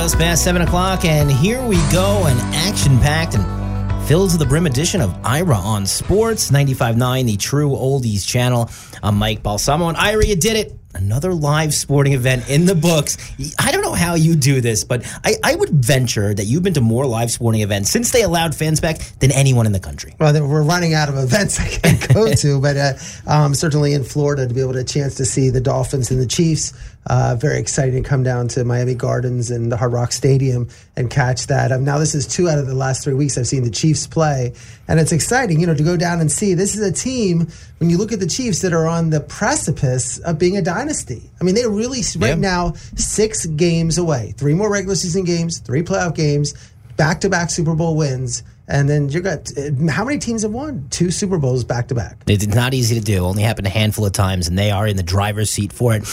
Just past 7 o'clock, and here we go an action packed and filled to the brim edition of Ira on Sports 95.9, the true oldies channel. I'm Mike Balsamo, and Ira, you did it another live sporting event in the books. I don't know how you do this, but I, I, would venture that you've been to more live sporting events since they allowed fans back than anyone in the country. Well, we're running out of events I can go to, but uh, um, certainly in Florida to be able to chance to see the Dolphins and the Chiefs. Uh, very exciting to come down to Miami Gardens and the Hard Rock Stadium and catch that. Um, now, this is two out of the last three weeks I've seen the Chiefs play, and it's exciting, you know, to go down and see. This is a team, when you look at the Chiefs, that are on the precipice of being a dynasty. I mean, they're really, right now, six games away. Three more regular season games, three playoff games, back to back Super Bowl wins. And then you got how many teams have won two Super Bowls back to back? It's not easy to do. Only happened a handful of times, and they are in the driver's seat for it.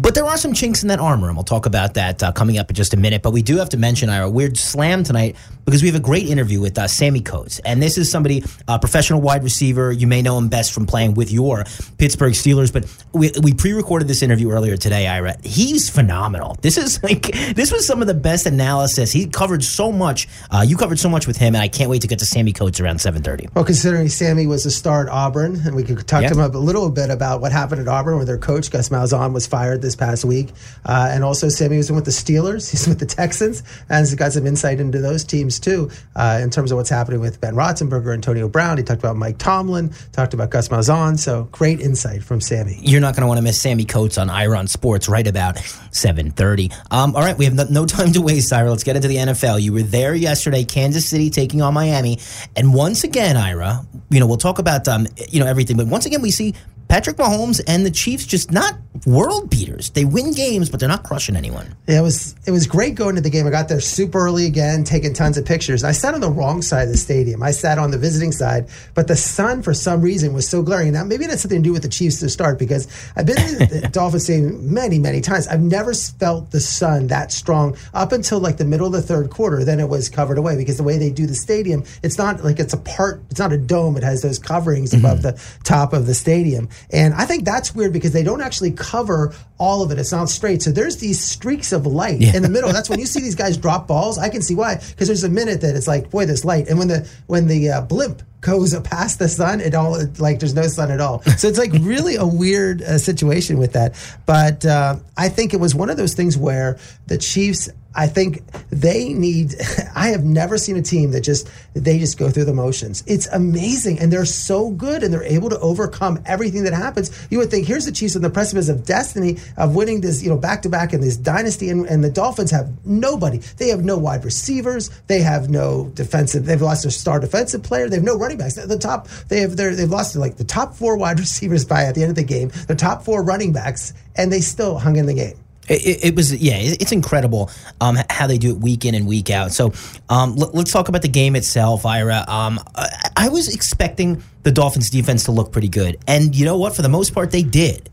But there are some chinks in that armor, and we'll talk about that uh, coming up in just a minute. But we do have to mention our weird slam tonight because we have a great interview with uh, Sammie Coates. And this is somebody, a uh, professional wide receiver. You may know him best from playing with your Pittsburgh Steelers. But we, we pre recorded this interview earlier today, Ira. He's phenomenal. This is like, this was some of the best analysis. He covered so much. Uh, you covered so much with him, and I can't wait to get to Sammie Coates around 7.30. Well, considering Sammie was a star at Auburn, and we could talk to him a little bit about what happened at Auburn where their coach, Gus Malzahn, was fired this past week. Uh, and also, Sammie was with the Steelers. He's with the Texans, and he's got some insight into those teams too, uh, in terms of what's happening with Ben Roethlisberger, Antonio Brown. He talked about Mike Tomlin, talked about Gus Malzahn. So great insight from Sammie. You're not going to want to miss Sammie Coates on Ira on Sports right about 7:30. Um, all right, we have no, no time to waste, Ira. Let's get into the NFL. You were there yesterday, Kansas City taking on Miami, and once again, Ira, you know we'll talk about um, you know everything, but once again we see Patrick Mahomes and the Chiefs just not world beaters. They win games, but they're not crushing anyone. Yeah, it was it was great going to the game. I got there super early again, taking tons of pictures. I sat on the wrong side of the stadium. I sat on the visiting side, but the sun for some reason was so glaring. Now maybe it had something to do with the Chiefs to start because I've been to the Dolphins stadium many, many times. I've never felt the sun that strong up until like the middle of the third quarter. Then it was covered away because the way they do the stadium, it's not like it's a part. It's not a dome. It has those coverings mm-hmm. above the top of the stadium. And I think that's weird because they don't actually cover all of it. It's not straight. So there's these streaks of light yeah. in the middle. That's when you see these guys drop balls. I can see why because there's a minute that it's like, boy, this light. And when the when the uh, blimp goes past the sun, it all like there's no sun at all. So it's like really a weird uh, situation with that. But uh, I think it was one of those things where the Chiefs I think they need. I have never seen a team that just they just go through the motions. It's amazing, and they're so good, and they're able to overcome everything that happens. You would think here's the Chiefs on the precipice of destiny of winning this, you know, back to back in this dynasty, and, and the Dolphins have nobody. They have no wide receivers. They have no defensive. They've lost their star defensive player. They have no running backs. The top they have they've lost like the top four wide receivers by at the end of the game. The top four running backs, and they still hung in the game. It, it, was yeah, it's incredible um, how they do it week in and week out. So um, let, us talk about the game itself, Ira. Um, I, I, was expecting the Dolphins defense to look pretty good, and you know what? For the most part, they did.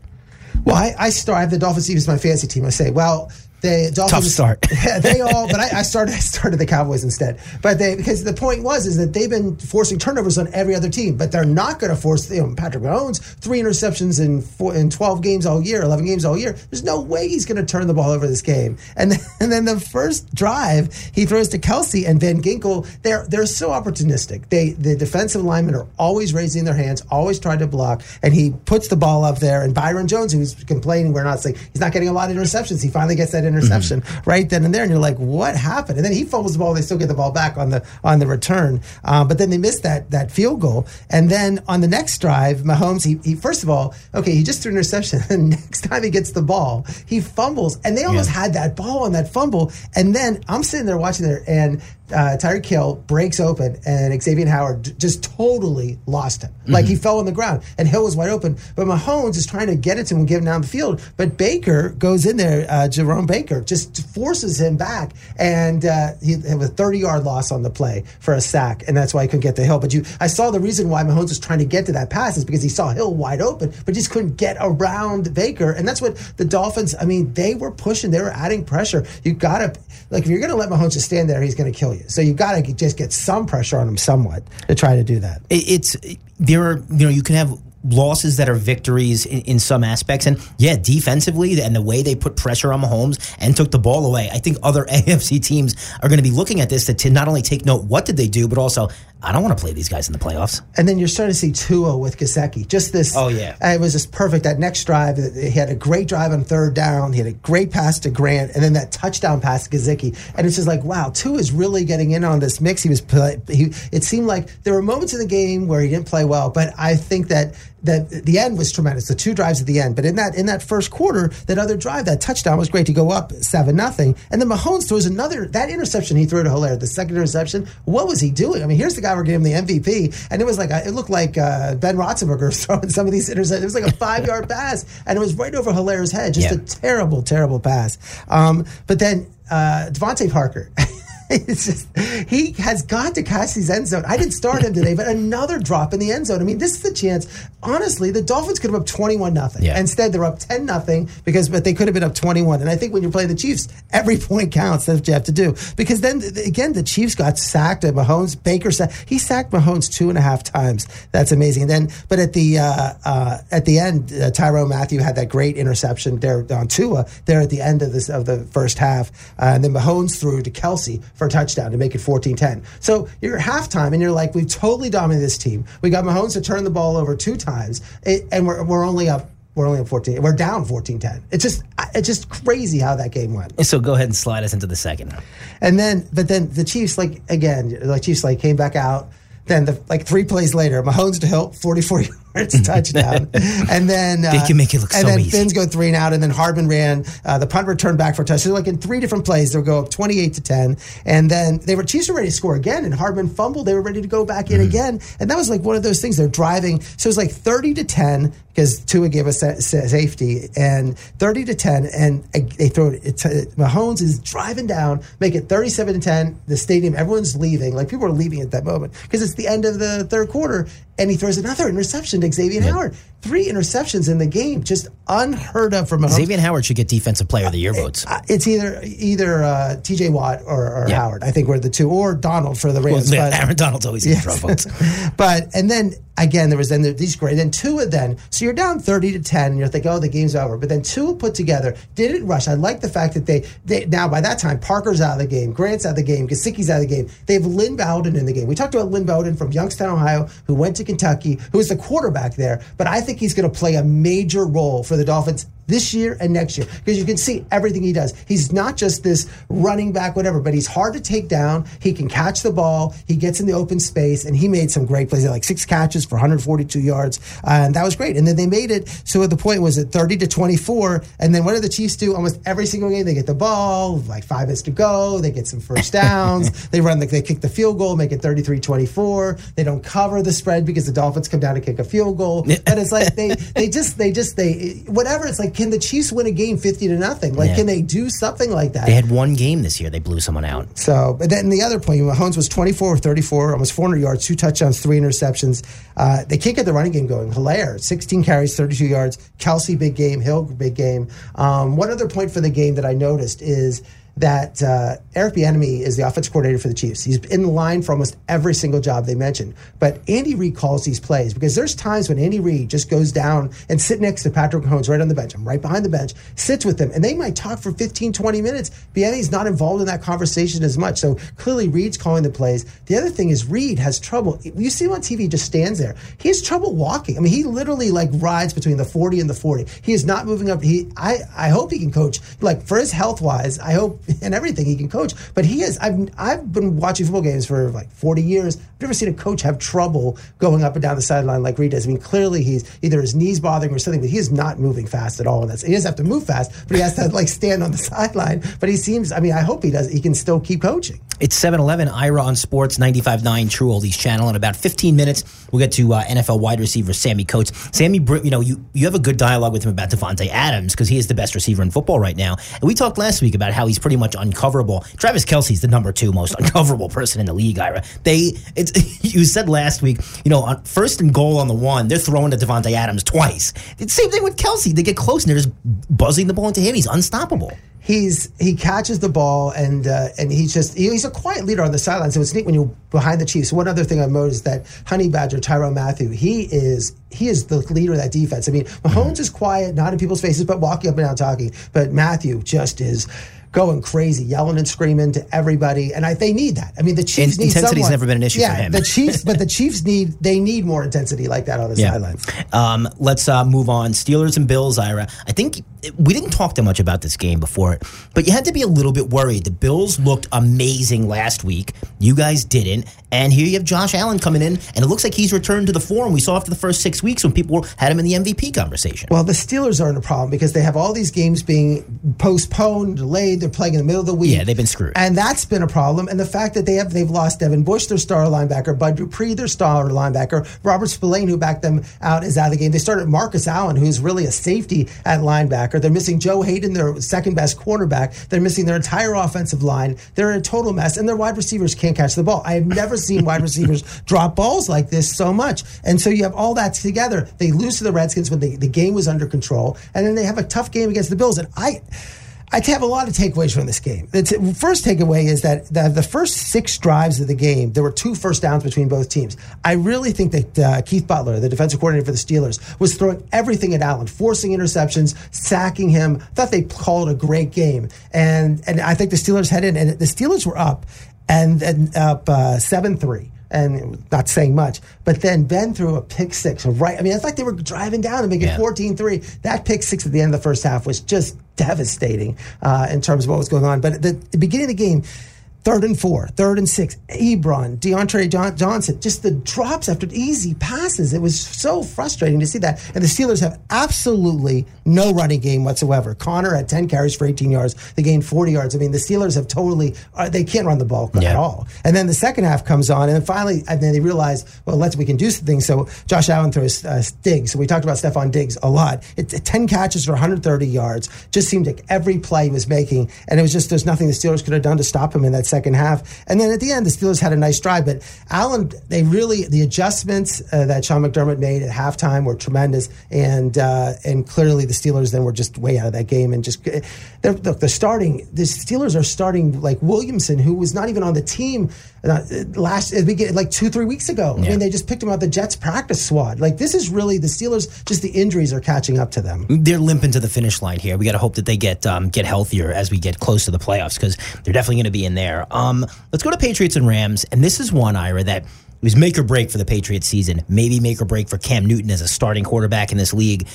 Well, I, I start. I have the Dolphins defense my fantasy team. I say, well, the Dolphins, Tough start. they all, but I, I, started. I started the Cowboys instead. But they because the point was is that they've been forcing turnovers on every other team, but they're not going to force. You know, Patrick Mahomes three interceptions in four, in twelve games all year, eleven games all year. There's no way he's going to turn the ball over this game. And then, and then the first drive, he throws to Kelce and Van Ginkel. They're they're so opportunistic. They the defensive linemen are always raising their hands, always trying to block, and he puts the ball up there. And Byron Jones, who's complaining, we're not saying he's not getting a lot of interceptions. He finally gets that interception mm-hmm. right then and there, and you're like, what happened? And then he fumbles the ball. They still get the ball back on the on the return, uh, but then they missed that that field goal. And then on the next drive, Mahomes, he, he first of all, okay, he just threw an interception. And next time he gets the ball, he fumbles, and they almost yeah. had that ball on that fumble. And then I'm sitting there watching there, and uh, Tyreek Hill breaks open and Xavien Howard just totally lost him. Like mm-hmm. he fell on the ground and Hill was wide open. But Mahomes is trying to get it to him and get him down the field. But Baker goes in there, uh, Jerome Baker just forces him back. And uh, he had a 30 yard loss on the play for a sack. And that's why he couldn't get to Hill. But you, I saw the reason why Mahomes was trying to get to that pass is because he saw Hill wide open, but just couldn't get around Baker. And that's what the Dolphins, I mean, they were pushing, they were adding pressure. You got to, like, if you're going to let Mahomes just stand there, he's going to kill you So you've got to just get some pressure on them somewhat to try to do that. It's there are you know you can have losses that are victories in, in, some aspects. And yeah, defensively and the way they put pressure on Mahomes and took the ball away, I think other AFC teams are going to be looking at this to, to not only take note what did they do, but also I don't want to play these guys in the playoffs. And then you're starting to see Tua with Gesicki. Just this. Oh yeah. Uh, it was just perfect. That next drive, uh, he had a great drive on third down. He had a great pass to Grant, and then that touchdown pass to Gesicki. And it's just like, wow, Tua is really getting in on this mix. He was. He. It seemed like there were moments in the game where he didn't play well, but I think that that the end was tremendous. The two drives at the end, but in that in that first quarter, that other drive, that touchdown was great to go up seven nothing, and then Mahomes throws another that interception he threw to Helaire, the second interception. What was he doing? I mean, here's the guy we're giving him the MVP, and it was like a, it looked like uh, Ben Roethlisberger throwing some of these interceptions. It was like a five yard pass, and it was right over Helaire's head. Just yeah. a terrible, terrible pass. Um, but then uh, DeVante Parker. it's just he has got to catch these end zone. I didn't start him today, but another drop in the end zone. I mean, this is the chance. Honestly, the Dolphins could have up twenty one nothing. Yeah. Instead, they're up ten nothing because but they could have been up twenty one. And I think when you're playing the Chiefs, every point counts. That's what you have to do because then again, the Chiefs got sacked at Mahomes. Baker sacked. He sacked Mahomes two and a half times. That's amazing. And then, but at the uh, uh, at the end, uh, Tyrann Mathieu had that great interception there on Tua there at the end of this of the first half, uh, and then Mahomes threw to Kelce for a touchdown to make it 14-10. So you're at halftime and you're like, we've totally dominated this team. We got Mahomes to turn the ball over two times, and we're, we're only up we're only up 14 we're down 14-10 it's just it's just crazy how that game went. So go ahead and slide us into the second. And then but then the chiefs like again the chiefs like came back out. Then the like three plays later mahomes to help 44 yards touchdown. and then uh, they can make it look so and so then easy. Fins go three and out, and then Hardman ran uh, the punt return back for a touchdown. So like in three different plays, they'll go up twenty eight to ten, and then they were Chiefs were ready to score again, and Hardman fumbled. They were ready to go back in mm-hmm. again, and that was like one of those things. They're driving, so it was like thirty to ten because Tua gave us safety, and thirty to ten, and they throw it. Mahomes is driving down, make it thirty-seven to ten. The stadium, everyone's leaving. Like people are leaving at that moment because it's the end of the third quarter, and he throws another interception to Xavien. Howard. Three interceptions in the game, just unheard of from Mahomes. Xavien Howard should get Defensive Player of the Year votes. Uh, it's either either uh, T.J. Watt or, or yeah. Howard. I think we're the two, or Donald for the Rams. Well, but, Aaron Donald's always yes. votes. but and then again, there was then these great. Then Tua then, so you're down thirty to ten, and you're thinking, oh, the game's over. But then Tua put together, didn't rush. I like the fact that they, they now by that time Parker's out of the game, Grant's out of the game, Gesicki's out of the game. They have Lynn Bowden in the game. We talked about Lynn Bowden from Youngstown, Ohio, who went to Kentucky, who was the quarterback there. But I think he's going to play a major role for the Dolphins this year and next year because you can see everything he does. He's not just this running back, whatever, but he's hard to take down. He can catch the ball. He gets in the open space, and he made some great plays. Like six catches for 142 yards, uh, and that was great. And then they made it so the point was at 30 to 24. And then what do the Chiefs do? Almost every single game, they get the ball, like five minutes to go. They get some first downs. they run, the, they kick the field goal, make it 33 24. They don't cover the spread because the Dolphins come down to kick a field goal. But it's like they, they just, they just, they, whatever. It's like, can the Chiefs win a game 50 to nothing? Like, yeah. can they do something like that? They had one game this year. They blew someone out. So, but then the other point, Mahomes was 24 or 34, almost 400 yards, two touchdowns, three interceptions. Uh, they can't get the running game going. Helaire, 16 carries, 32 yards. Kelce, big game. Hill, big game. Um, one other point for the game that I noticed is that uh, Eric Bieniemy is the offensive coordinator for the Chiefs. He's in line for almost every single job they mentioned. But Andy Reid calls these plays because there's times when Andy Reid just goes down and sit next to Patrick Mahomes right on the bench. I'm right behind the bench, sits with him, and they might talk for 15, 20 minutes. Bieniemy's not involved in that conversation as much. So clearly Reid's calling the plays. The other thing is Reid has trouble. You see him on TV, just stands there. He has trouble walking. I mean, he literally like rides between the 40 and the 40. He is not moving up. He, I, I hope he can coach. Like for his health wise, I hope and everything he can coach. But he is. I've I've been watching football games for like 40 years. I've never seen a coach have trouble going up and down the sideline like Reid does. I mean, clearly he's either his knees bothering or something, but he is not moving fast at all. And that's he doesn't have to move fast, but he has to like stand on the sideline. But he seems. I mean, I hope he does. He can still keep coaching. It's 7-Eleven, Ira on Sports, 95.9 True Oldies channel. In about 15 minutes, we'll get to uh, NFL wide receiver Sammie Coates. Sammie, you know, you, you have a good dialogue with him about Davante Adams because he is the best receiver in football right now. And we talked last week about how he's pretty much uncoverable. Travis Kelce's the number two most uncoverable person in the league, Ira. They, it's, you said last week, you know, on first and goal on the one, they're throwing to Davante Adams twice. It's same thing with Kelce. They get close and they're just buzzing the ball into him. He's unstoppable he's he catches the ball and uh, and he's just he's a quiet leader on the sideline. So it's neat when you're behind the Chiefs. One other thing I've noticed that Honey Badger Tyrann Mathieu he is he is the leader of that defense. I mean Mahomes mm-hmm. is quiet, not in people's faces, but walking up and down talking. But Mathieu just is going crazy, yelling and screaming to everybody, and I, they need that. I mean, the Chiefs In, need intensity's someone, never been an issue yeah, for him. the Chiefs, but the Chiefs need they need more intensity like that on the yeah. sidelines. Um, let's uh, move on. Steelers and Bills, Ira. I think we didn't talk that much about this game before it, but you had to be a little bit worried. The Bills looked amazing last week. You guys didn't, and here you have Josh Allen coming in, and it looks like he's returned to the form we saw after the first six weeks when people had him in the MVP conversation. Well, the Steelers are in a problem because they have all these games being postponed, delayed. They're playing in the middle of the week. Yeah, they've been screwed. And that's been a problem. And the fact that they have they've lost Devin Bush, their star linebacker, Bud Dupree, their star linebacker, Robert Spillane, who backed them out, is out of the game. They started Marcus Allen, who's really a safety at linebacker. They're missing Joe Haden, their second best cornerback. They're missing their entire offensive line. They're in a total mess, and their wide receivers can't catch the ball. I have never seen wide receivers drop balls like this so much. And so you have all that together. They lose to the Redskins when the, the game was under control, and then they have a tough game against the Bills. And I I have a lot of takeaways from this game. The t- first takeaway is that the, the, first six drives of the game, there were two first downs between both teams. I really think that uh, Keith Butler, the defensive coordinator for the Steelers, was throwing everything at Allen, forcing interceptions, sacking him. I thought they called a great game, and and I think the Steelers head in, and the Steelers were up and, and up uh, seven uh, three and not saying much. But then Ben threw a pick six. Right, I mean, it's like they were driving down and making 14-3. That pick six at the end of the first half was just devastating uh, in terms of what was going on. But at the, the beginning of the game, Third and four, third and six. Ebron, DeAndre John- Johnson, just the drops after easy passes. It was so frustrating to see that. And the Steelers have absolutely no running game whatsoever. Conner had 10 carries for 18 yards. They gained 40 yards. I mean, the Steelers have totally, uh, they can't run the ball yeah. at all. And then the second half comes on, and then finally, and then they realize, well, let's, we can do some things. So Josh Allen throws uh, Diggs. So we talked about Stefon Diggs a lot. It's 10 catches for 130 yards. Just seemed like every play he was making. And it was just, there's nothing the Steelers could have done to stop him in that second half. And then at the end, the Steelers had a nice drive. But Allen, they really the adjustments uh, that Sean McDermott made at halftime were tremendous, and uh, and clearly the Steelers then were just way out of that game and just they're, look the starting the Steelers are starting like Williamson, who was not even on the team uh, last like two three weeks ago. Yeah. I mean, they just picked him out the Jets practice squad. Like this is really the Steelers. Just the injuries are catching up to them. They're limping to the finish line here. We got to hope that they get um, get healthier as we get close to the playoffs because they're definitely going to be in there. Um, let's go to Patriots and Rams, and this is one Ira that was make or break for the Patriots season. Maybe make or break for Cam Newton as a starting quarterback in this league.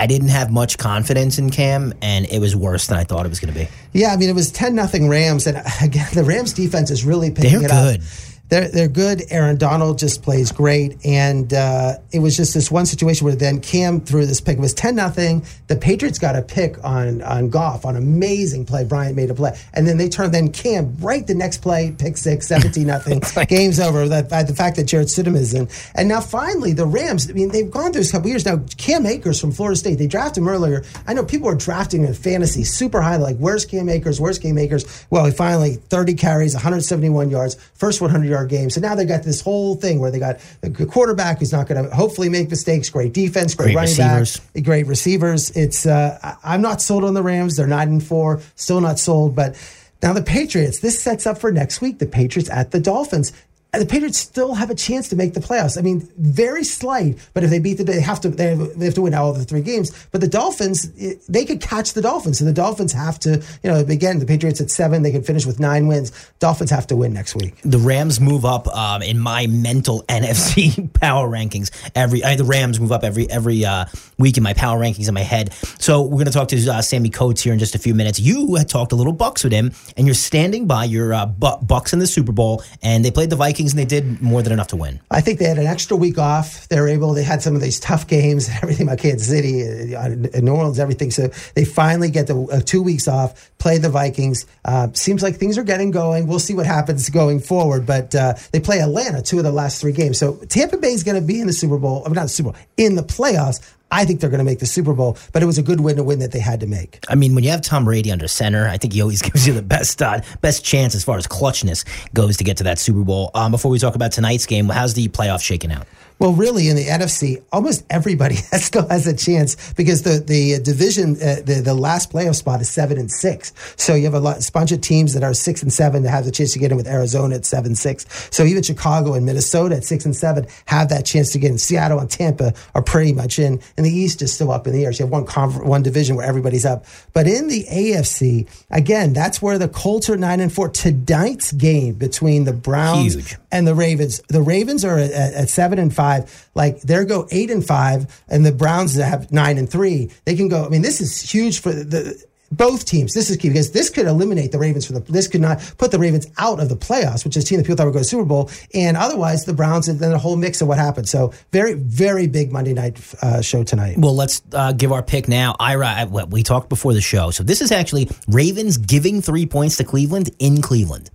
I didn't have much confidence in Cam, and it was worse than I thought it was going to be. Yeah, I mean, it was 10 nothing Rams, and again, the Rams defense is really picking They're it good. up they're they're good. Aaron Donald just plays great, and uh, it was just this one situation where then Cam threw this pick. It was ten nothing. The Patriots got a pick on on Goff on amazing play. Bryant made a play, and then they turned. Then Cam right the next play, pick six, 17 nothing. Game's over. That the fact that Jarrett Stidham is in, and now finally the Rams. I mean, they've gone through a couple years now. Cam Akers from Florida State. They drafted him earlier. I know people are drafting in fantasy super high. Like, where's Cam Akers? Where's Cam Akers? Well, he finally 30 carries, 171 yards, first 100 game. So now they got this whole thing where they got a quarterback who's not going to hopefully make mistakes, great defense, great, great running receivers. back, great receivers. It's uh, I'm not sold on the Rams. They're nine and four, still not sold, but. Now the Patriots, this sets up for next week. The Patriots at the Dolphins the Patriots still have a chance to make the playoffs. I mean, very slight, but if they beat the, they have to they have, they have to win all the three games. But the Dolphins, they could catch the Dolphins, so the Dolphins have to. You know, again, the Patriots at seven, they could finish with nine wins. Dolphins have to win next week. The Rams move up um, in my mental NFC power rankings. Every I, the Rams move up every every uh, week in my power rankings in my head. So we're going to talk to uh, Sammie Coates here in just a few minutes. You had talked a little Bucks with him, and you're standing by your uh, Bucks in the Super Bowl, and they played the Vikings Vikings, and they did more than enough to win. I think they had an extra week off. They were able. They had some of these tough games and everything about Kansas City, uh, New Orleans, everything. So they finally get the uh, two weeks off. Play the Vikings. Uh, seems like things are getting going. We'll see what happens going forward. But uh, they play Atlanta two of the last three games. So Tampa Bay is going to be in the Super Bowl. I mean, not the Super Bowl in the playoffs. I think they're going to make the Super Bowl, but it was a good win to win that they had to make. I mean, when you have Tom Brady under center, I think he always gives you the best uh, best chance as far as clutchness goes to get to that Super Bowl. Um, before we talk about tonight's game, how's the playoff shaking out? Well, really, in the NFC, almost everybody still has a chance because the the division, uh, the the last playoff spot is seven and six. So you have a, lot, a bunch of teams that are six and seven that have the chance to get in with Arizona at seven six. So even Chicago and Minnesota at six and seven have that chance to get in. Seattle and Tampa are pretty much in, and the East is still up in the air. So you have one one division where everybody's up. But in the AFC, again, that's where the Colts are nine and four. Tonight's game between the Browns Huge. and the Ravens, the Ravens are at, at seven and five. Like they go eight and five, and the Browns have nine and three. They can go. I mean, this is huge for the both teams. This is key because this could eliminate the Ravens from the. This could not put the Ravens out of the playoffs, which is a team that people thought would go to Super Bowl, and otherwise the Browns and then a whole mix of what happened. So very, very big Monday night uh, show tonight. Well, let's uh, give our pick now. Ira, we talked before the show. So this is actually Ravens giving three points to Cleveland in Cleveland.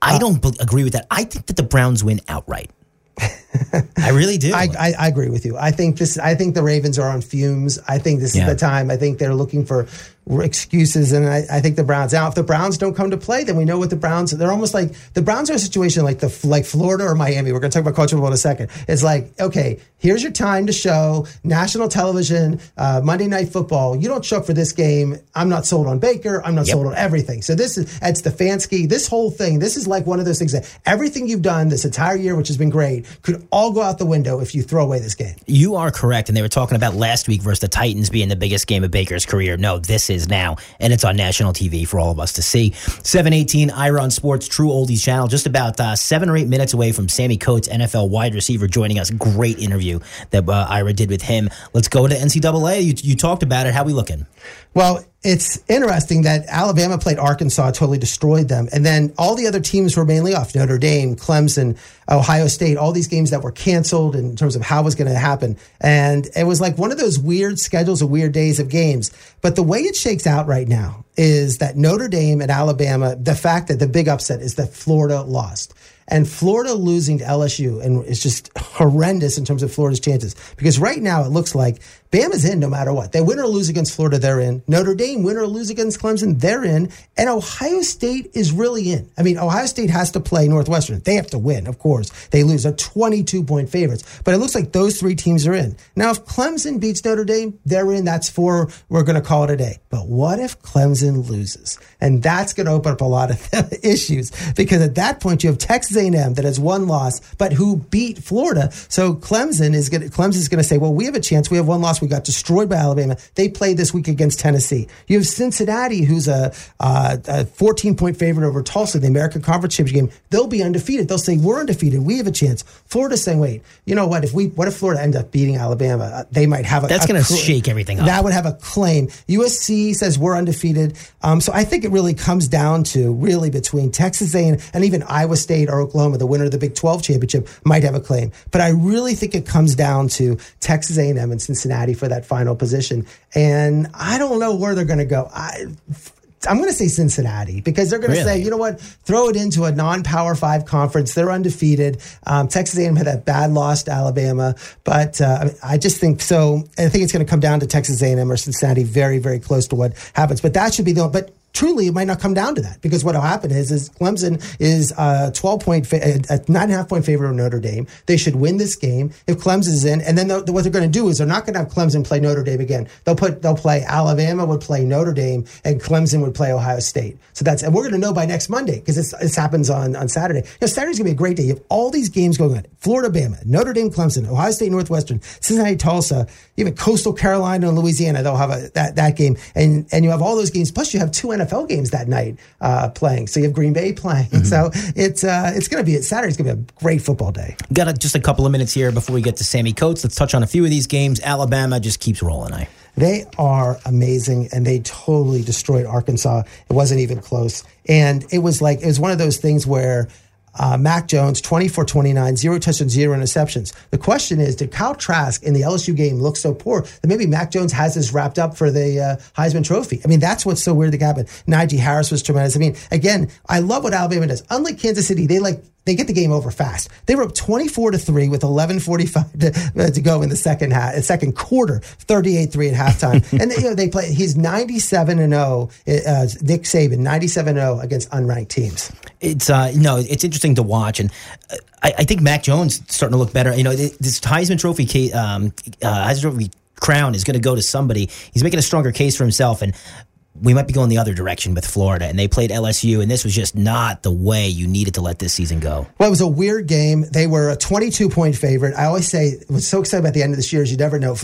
I don't be- agree with that. I think that the Browns win outright. I really do. I, I, I agree with you. I think this. I think the Ravens are on fumes. I think this Yeah. is the time. I think they're looking for excuses, and I, I think the Browns. Now, if the Browns don't come to play, then we know what the Browns. They're almost like the Browns are a situation like the like Florida or Miami. We're going to talk about football in a second. It's like okay, here's your time to show national television, uh, Monday Night Football. You don't show up for this game. I'm not sold on Baker. I'm not Yep. sold on everything. So this is it's Stefanski. This whole thing. This is like one of those things that everything you've done this entire year, which has been great, could all go out the window if you throw away this game. You are correct. And they were talking about last week versus the Titans being the biggest game of Baker's career. No, this is now. And it's on national TV for all of us to see. 718 Ira on Sports True Oldies channel. Just about uh, seven or eight minutes away from Sammie Coates, NFL wide receiver, joining us. Great interview that uh, Ira did with him. Let's go to NCAA. You, you talked about it. How we looking? Well, it's interesting that Alabama played Arkansas, totally destroyed them. And then all the other teams were mainly off Notre Dame, Clemson, Ohio State, all these games that were canceled in terms of how it was going to happen. And it was like one of those weird schedules of weird days of games. But the way it shakes out right now is that Notre Dame and Alabama, the fact that the big upset is that Florida lost. And Florida losing to LSU and it's just horrendous in terms of Florida's chances because right now it looks like Bama's in no matter what. They win or lose against Florida, they're in. Notre Dame win or lose against Clemson, they're in. And Ohio State is really in. I mean, Ohio State has to play Northwestern. They have to win, of course. They lose. They're 22 point favorites. But it looks like those three teams are in. Now, if Clemson beats Notre Dame, they're in. That's four. We're going to call it a day. But what if Clemson loses? And that's going to open up a lot of issues because at that point you have Texas A&M that has one loss, but who beat Florida. So Clemson is going to Clemson is going to say, well, we have a chance. We have one loss. We got destroyed by Alabama. They play this week against Tennessee. You have Cincinnati, who's a, uh, a 14 point favorite over Tulsa, in the American Conference Championship game. They'll be undefeated. They'll say we're undefeated. We have a chance. Florida's saying, wait, you know what? If we what if Florida ends up beating Alabama? Uh, They might have a That's gonna cl- shake everything up. That would have a claim. USC says we're undefeated. Um, so I think it really comes down to really between Texas A&M and even Iowa State or Oklahoma, the winner of the Big 12 championship, might have a claim. But I really think it comes down to Texas A&M and Cincinnati for that final position. And I don't know where they're going to go. I, I'm going to say Cincinnati because they're going to say, you know what, throw it into a non-power five conference. They're undefeated. Um, Texas A&M had that bad loss to Alabama, but uh, I I just think so. I think it's going to come down to Texas A&M or Cincinnati, very, very close to what happens. But that should be the. But truly, it might not come down to that because what will happen is, is Clemson is a 12 point, fa- uh, a a nine and a half point favorite of Notre Dame. They should win this game if Clemson's in, and then they'll- what they're going to do is they're not going to have Clemson play Notre Dame again. They'll put they'll play Alabama would play Notre Dame, and Clemson would play Ohio State. So that's and we're going to know by next Monday because this happens on on Saturday. You know, Saturday's going to be a great day. You have all these games going on: Florida, Bama, Notre Dame, Clemson, Ohio State, Northwestern, Cincinnati, Tulsa, even Coastal Carolina and Louisiana. They'll have a, that that game, and and you have all those games. Plus, you have two NFL games that night uh, playing. So you have Green Bay playing. So it's uh, it's going to be Saturday's going to be a great football day. Got a, just a couple of minutes here before we get to Sammie Coates. Let's touch on a few of these games. Alabama just keeps rolling. I. They are amazing and they totally destroyed Arkansas. It wasn't even close. And it was like, it was one of those things where uh, Mac Jones, 24 29, zero touchdowns, zero interceptions. The question is, did Kyle Trask in the LSU game look so poor that maybe Mac Jones has this wrapped up for the uh, Heisman Trophy? I mean, that's what's so weird that happened. Najee Harris was tremendous. I mean, again, I love what Alabama does. Unlike Kansas City, they like, they get the game over fast. They were up 24 to 3 with 11:45 to, uh, to go in the second half, uh, second quarter, 38-3 at halftime. and they, you know, they play he's 97 and 0 uh, Nick Saban 97 0 against unranked teams. It's uh no, it's interesting to watch and uh, I, I, think Mac Jones starting to look better. You know, this Heisman Trophy um uh, Heisman Trophy crown is going to go to somebody. He's making a stronger case for himself and we might be going the other direction with Florida. And they played LSU, and this was just not the way you needed to let this season go. Well, it was a weird game. They were a 22 point favorite. I always say, was so excited about the end of this year is you never know.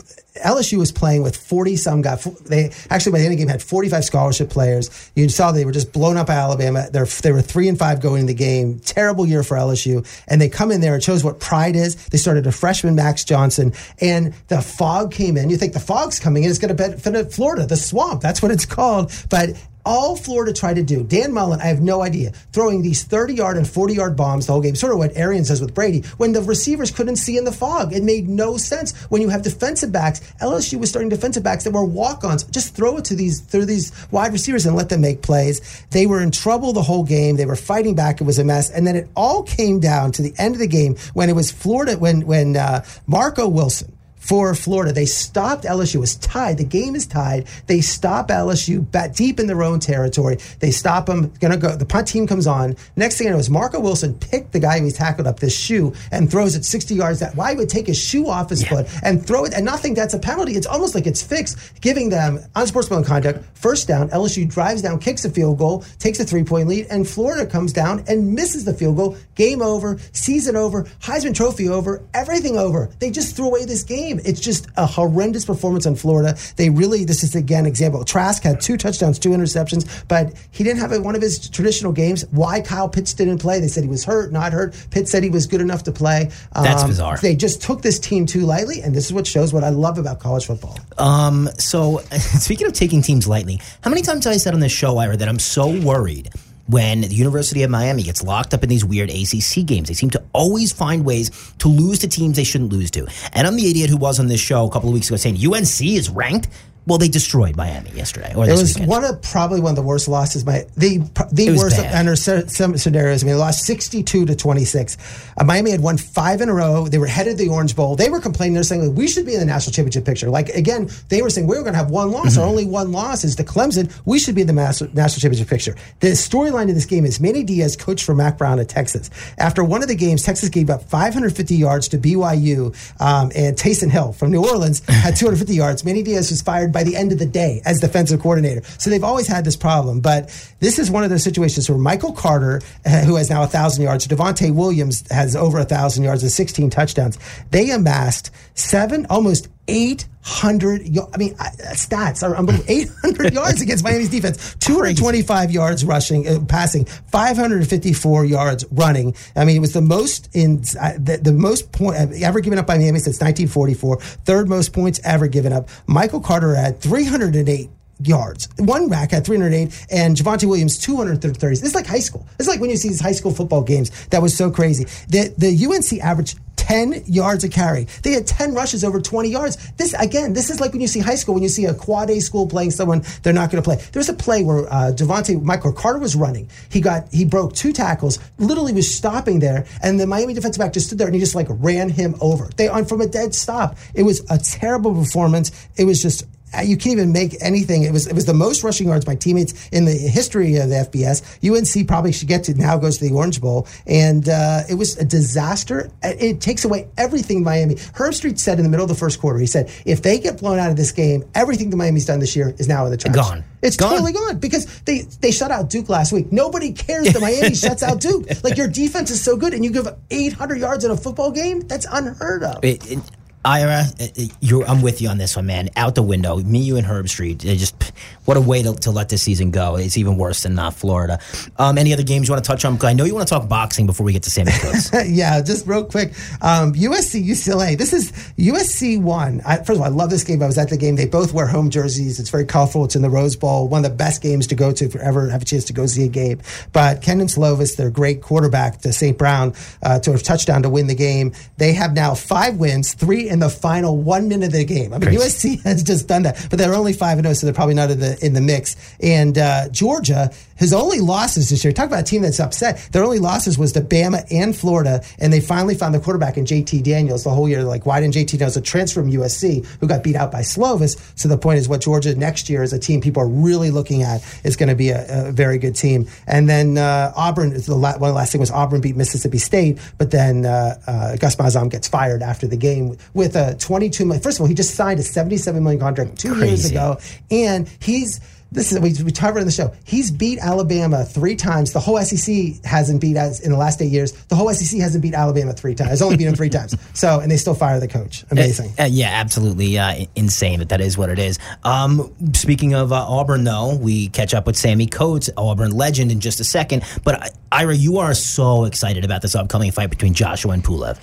LSU was playing with 40 some guys. They actually, by the end of the game, had 45 scholarship players. You saw they were just blown up by Alabama. They're, they were three and five going into the game. Terrible year for LSU. And they come in there and shows what pride is. They started a freshman, Max Johnson, and the fog came in. You think the fog's coming in, it's going to benefit Florida, the swamp. That's what it's called. But all Florida tried to do, Dan Mullen, I have no idea, throwing these 30 yard and 40 yard bombs the whole game, sort of what Arians does with Brady, when the receivers couldn't see in the fog. It made no sense. When you have defensive backs, LSU was starting defensive backs that were walk ons. Just throw it to these through these wide receivers and let them make plays. They were in trouble the whole game. They were fighting back. It was a mess. And then it all came down to the end of the game when it was Florida, when, when uh, Marco Wilson for Florida. They stopped LSU. It was tied. The game is tied. They stop LSU back deep in their own territory. They stop them. Going to go. The punt team comes on. Next thing I know is Marco Wilson picked the guy who he tackled up this shoe and throws it 60 yards. That why would take his shoe off his yeah. foot and throw it and not think that's a penalty. It's almost like it's fixed, giving them unsportsmanlike conduct. First down. LSU drives down, kicks a field goal, takes a three point lead, and Florida comes down and misses the field goal. Game over. Season over. Heisman Trophy over. Everything over. They just threw away this game. It's just a horrendous performance on Florida. They really, this is again example. Trask had two touchdowns, two interceptions, but he didn't have one of his traditional games. Why Kyle Pitts didn't play? They said he was hurt, not hurt. Pitts said he was good enough to play. Um, That's bizarre. They just took this team too lightly, and this is what shows what I love about college football. Um, so, speaking of taking teams lightly, how many times have I said on this show, Ira, that I'm so worried when the University of Miami gets locked up in these weird ACC games. They seem to always find ways to lose to teams they shouldn't lose to. And I'm the idiot who was on this show a couple of weeks ago saying UNC is ranked. Well, they destroyed Miami yesterday. Or it was weekend. one of probably one of the worst losses. My the the worst bad. under some scenarios. I mean, they lost sixty two to twenty six. Uh, Miami had won five in a row. They were headed to the Orange Bowl. They were complaining. They're saying like, we should be in the national championship picture. Like again, they were saying we are going to have one loss. Mm-hmm. Our only one loss is to Clemson. We should be in the national championship picture. The storyline of this game is Manny Diaz coached for Mack Brown at Texas. After one of the games, Texas gave up 550 yards to BYU, um, and Taysom Hill from New Orleans had 250 yards. Manny Diaz was fired by the end of the day as defensive coordinator. So they've always had this problem. But this is one of those situations where Michael Carter, who has now 1,000 yards, Devontae Williams has over 1,000 yards and 16 touchdowns. They amassed seven, almost 800 I mean uh, stats are unbelievable 800 yards against Miami's defense 225 yards rushing uh, passing 554 yards running I mean it was the most in uh, the, the, most point uh, ever given up by Miami since 1944 third most points ever given up Michael Carter had 308 yards. One rack had 308, and Javonte Williams 230. This is like high school. This is like when you see these high school football games. That was so crazy. The the UNC averaged 10 yards a carry. They had 10 rushes over 20 yards. This, again, this is like when you see high school, when you see a quad A school playing someone they're not going to play. There's a play where uh, Devontae, Michael Carter was running. He got, he broke two tackles, literally was stopping there, and the Miami defensive back just stood there and he just like ran him over. They, on from a dead stop. It was a terrible performance. It was just you can't even make anything. It was it was the most rushing yards by teammates in the history of the FBS. UNC probably should get to now goes to the Orange Bowl, and uh, it was a disaster. It takes away everything Miami. Herbstreit said in the middle of the first quarter, he said, if they get blown out of this game, everything the Miami's done this year is now in the trash. Gone. It's gone. It's totally gone because they they shut out Duke last week. Nobody cares that Miami shuts out Duke. Like your defense is so good, and you give 800 yards in a football game. That's unheard of. It, it, Ira, uh, I'm with you on this one, man. Out the window. Me, you, and Herbstreit. Just what a way to, to let this season go. It's even worse than not Florida. Um, any other games you want to touch on? I know you want to talk boxing before we get to Sammie Cooks. yeah, just real quick. Um, USC, UCLA. This is USC one. First of all, I love this game. I was at the game. They both wear home jerseys. It's very colorful. It's in the Rose Bowl. One of the best games to go to if you ever have a chance to go see a game. But Kedon Slovis, their great quarterback to St. Brown, uh, to a touchdown to win the game. They have now five wins, three in the final one minute of the game. I mean, Crazy. USC has just done that, but they're only five and zero, oh, so they're probably not in the in the mix. And uh, Georgia his only losses this year. Talk about a team that's upset. Their only losses was to Bama and Florida, and they finally found the quarterback in JT Daniels the whole year. Like, why didn't JT Daniels a transfer from USC who got beat out by Slovis? So the point is, what Georgia next year is a team people are really looking at is going to be a, a, very good team. And then uh, Auburn, the la- one of the last thing was Auburn beat Mississippi State, but then uh, uh, Gus Malzahn gets fired after the game with a 22 million. First of all, he just signed a 77 million contract two Crazy. years ago, and he's this is we, we covered in the show. He's beat Alabama three times. The whole SEC hasn't beat us in the last eight years. The whole SEC hasn't beat Alabama three times. It's only beat them three times. So and they still fire the coach. Amazing. Uh, uh, yeah, absolutely uh, insane. But that is what it is. Um, speaking of uh, Auburn, though, we catch up with Sammie Coates, Auburn legend, in just a second. But uh, Ira, you are so excited about this upcoming fight between Joshua and Pulev.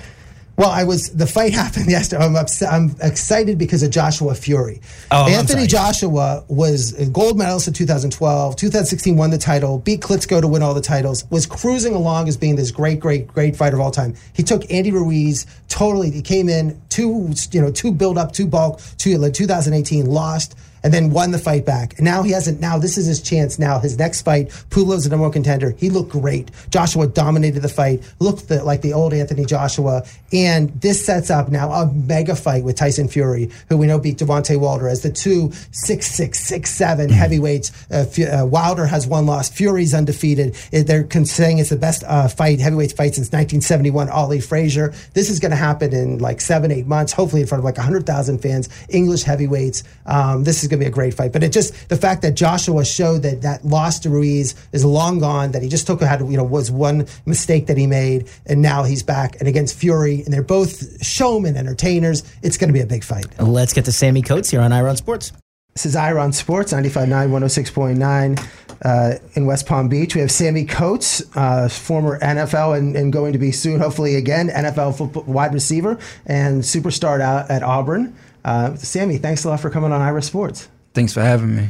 Well, I was the fight happened yesterday. I'm upset, I'm excited because of Joshua Fury. Oh, I'm Anthony. Joshua was a gold medalist in 2012. 2016 won the title, beat Klitschko to win all the titles. Was cruising along as being this great, great, great fighter of all time. He took Andy Ruiz totally. He came in two, you know, two build up, two bulk, two 2018 lost and then won the fight back. And now he hasn't. Now this is his chance. Now his next fight, Pulev's the number one contender. He looked great. Joshua dominated the fight. Looked the, like the old Anthony Joshua. And this sets up now a mega fight with Tyson Fury, who we know beat Deontay Wilder as the two six six six seven heavyweights. Uh, Fu- uh, Wilder has one loss. Fury's undefeated. It- they're saying it's the best uh, fight heavyweight fight since 1971. Ali Frazier. This is going to happen in like seven eight months. Hopefully in front of like hundred thousand fans. English heavyweights. Um, this is going to be a great fight. But it just the fact that Joshua showed that that loss to Ruiz is long gone. That he just took had you know was one mistake that he made, and now he's back and against Fury, and they're both showmen, entertainers. It's going to be a big fight. Let's get to Sammie Coates here on Ira on Sports. This is Ira on Sports 95.9, 106.9 uh, in West Palm Beach. We have Sammie Coates, uh, former NFL and, and going to be soon, hopefully again, NFL football, wide receiver and superstar out at Auburn. Uh, Sammie, thanks a lot for coming on Ira Sports. Thanks for having me.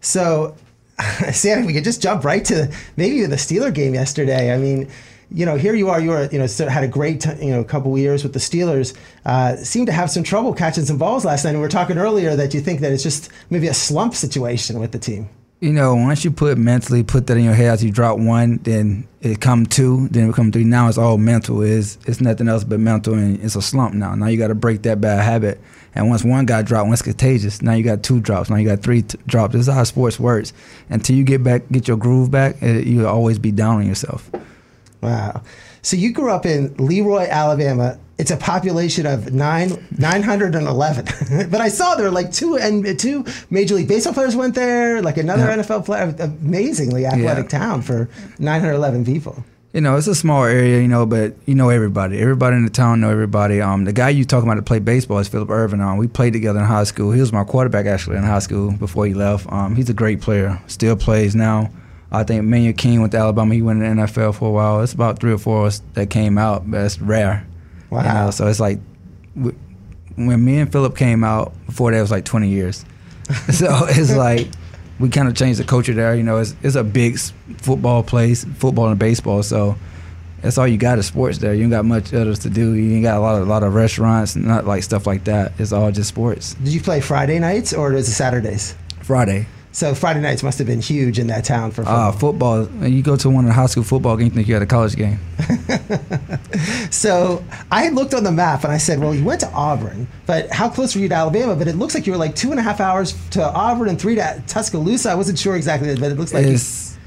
So, Sammie, we could just jump right to maybe the Steeler game yesterday. I mean, you know, here you are. You were, you know, had a great, you know, couple years with the Steelers. Uh, seemed to have some trouble catching some balls last night. And we were talking earlier that you think that it's just maybe a slump situation with the team. You know, once you put mentally put that in your head, as you drop one, then it come two, then it come three. Now it's all mental. It's it's nothing else but mental, and it's a slump now. Now you got to break that bad habit. And once one guy dropped, once contagious. Now you got two drops. Now you got three t- drops. This is how sports works. Until you get back, get your groove back, eh, it, you'll always be down on yourself. Wow. So you grew up in Leroy, Alabama. It's a population of nine nine hundred and eleven. but I saw there were like two and two Major League Baseball players went there, like another Yeah. NFL player. Amazingly athletic Yeah. town for nine hundred eleven people. You know, it's a small area, you know, but you know everybody. Everybody in the town know everybody. Um, the guy you talking about to play baseball is Philip Ervin. Um, we played together in high school. He was my quarterback actually in high school before he left. Um, he's a great player. Still plays now. I think Manuel King went to Alabama. He went in the NFL for a while. It's about three or four of us that came out, but it's rare. You Wow. know, so it's like when me and Philip came out before that it was like 20 years. so it's like we kind of changed the culture there. You know, it's it's a big football place, football and baseball. So that's all you got is sports there. You ain't got much others to do. You ain't got a lot of a lot of restaurants, not like stuff like that. It's all just sports. Did you play Friday nights or is it Saturdays? Friday, So Friday nights must have been huge in that town for uh, football. football. You go to one of the high school football games, you think you had a college game. so I had looked on the map and I said, well, you went to Auburn, but how close were you to Alabama? But it looks like you were like two and a half hours to Auburn and three to Tuscaloosa. I wasn't sure exactly, but it looks like It's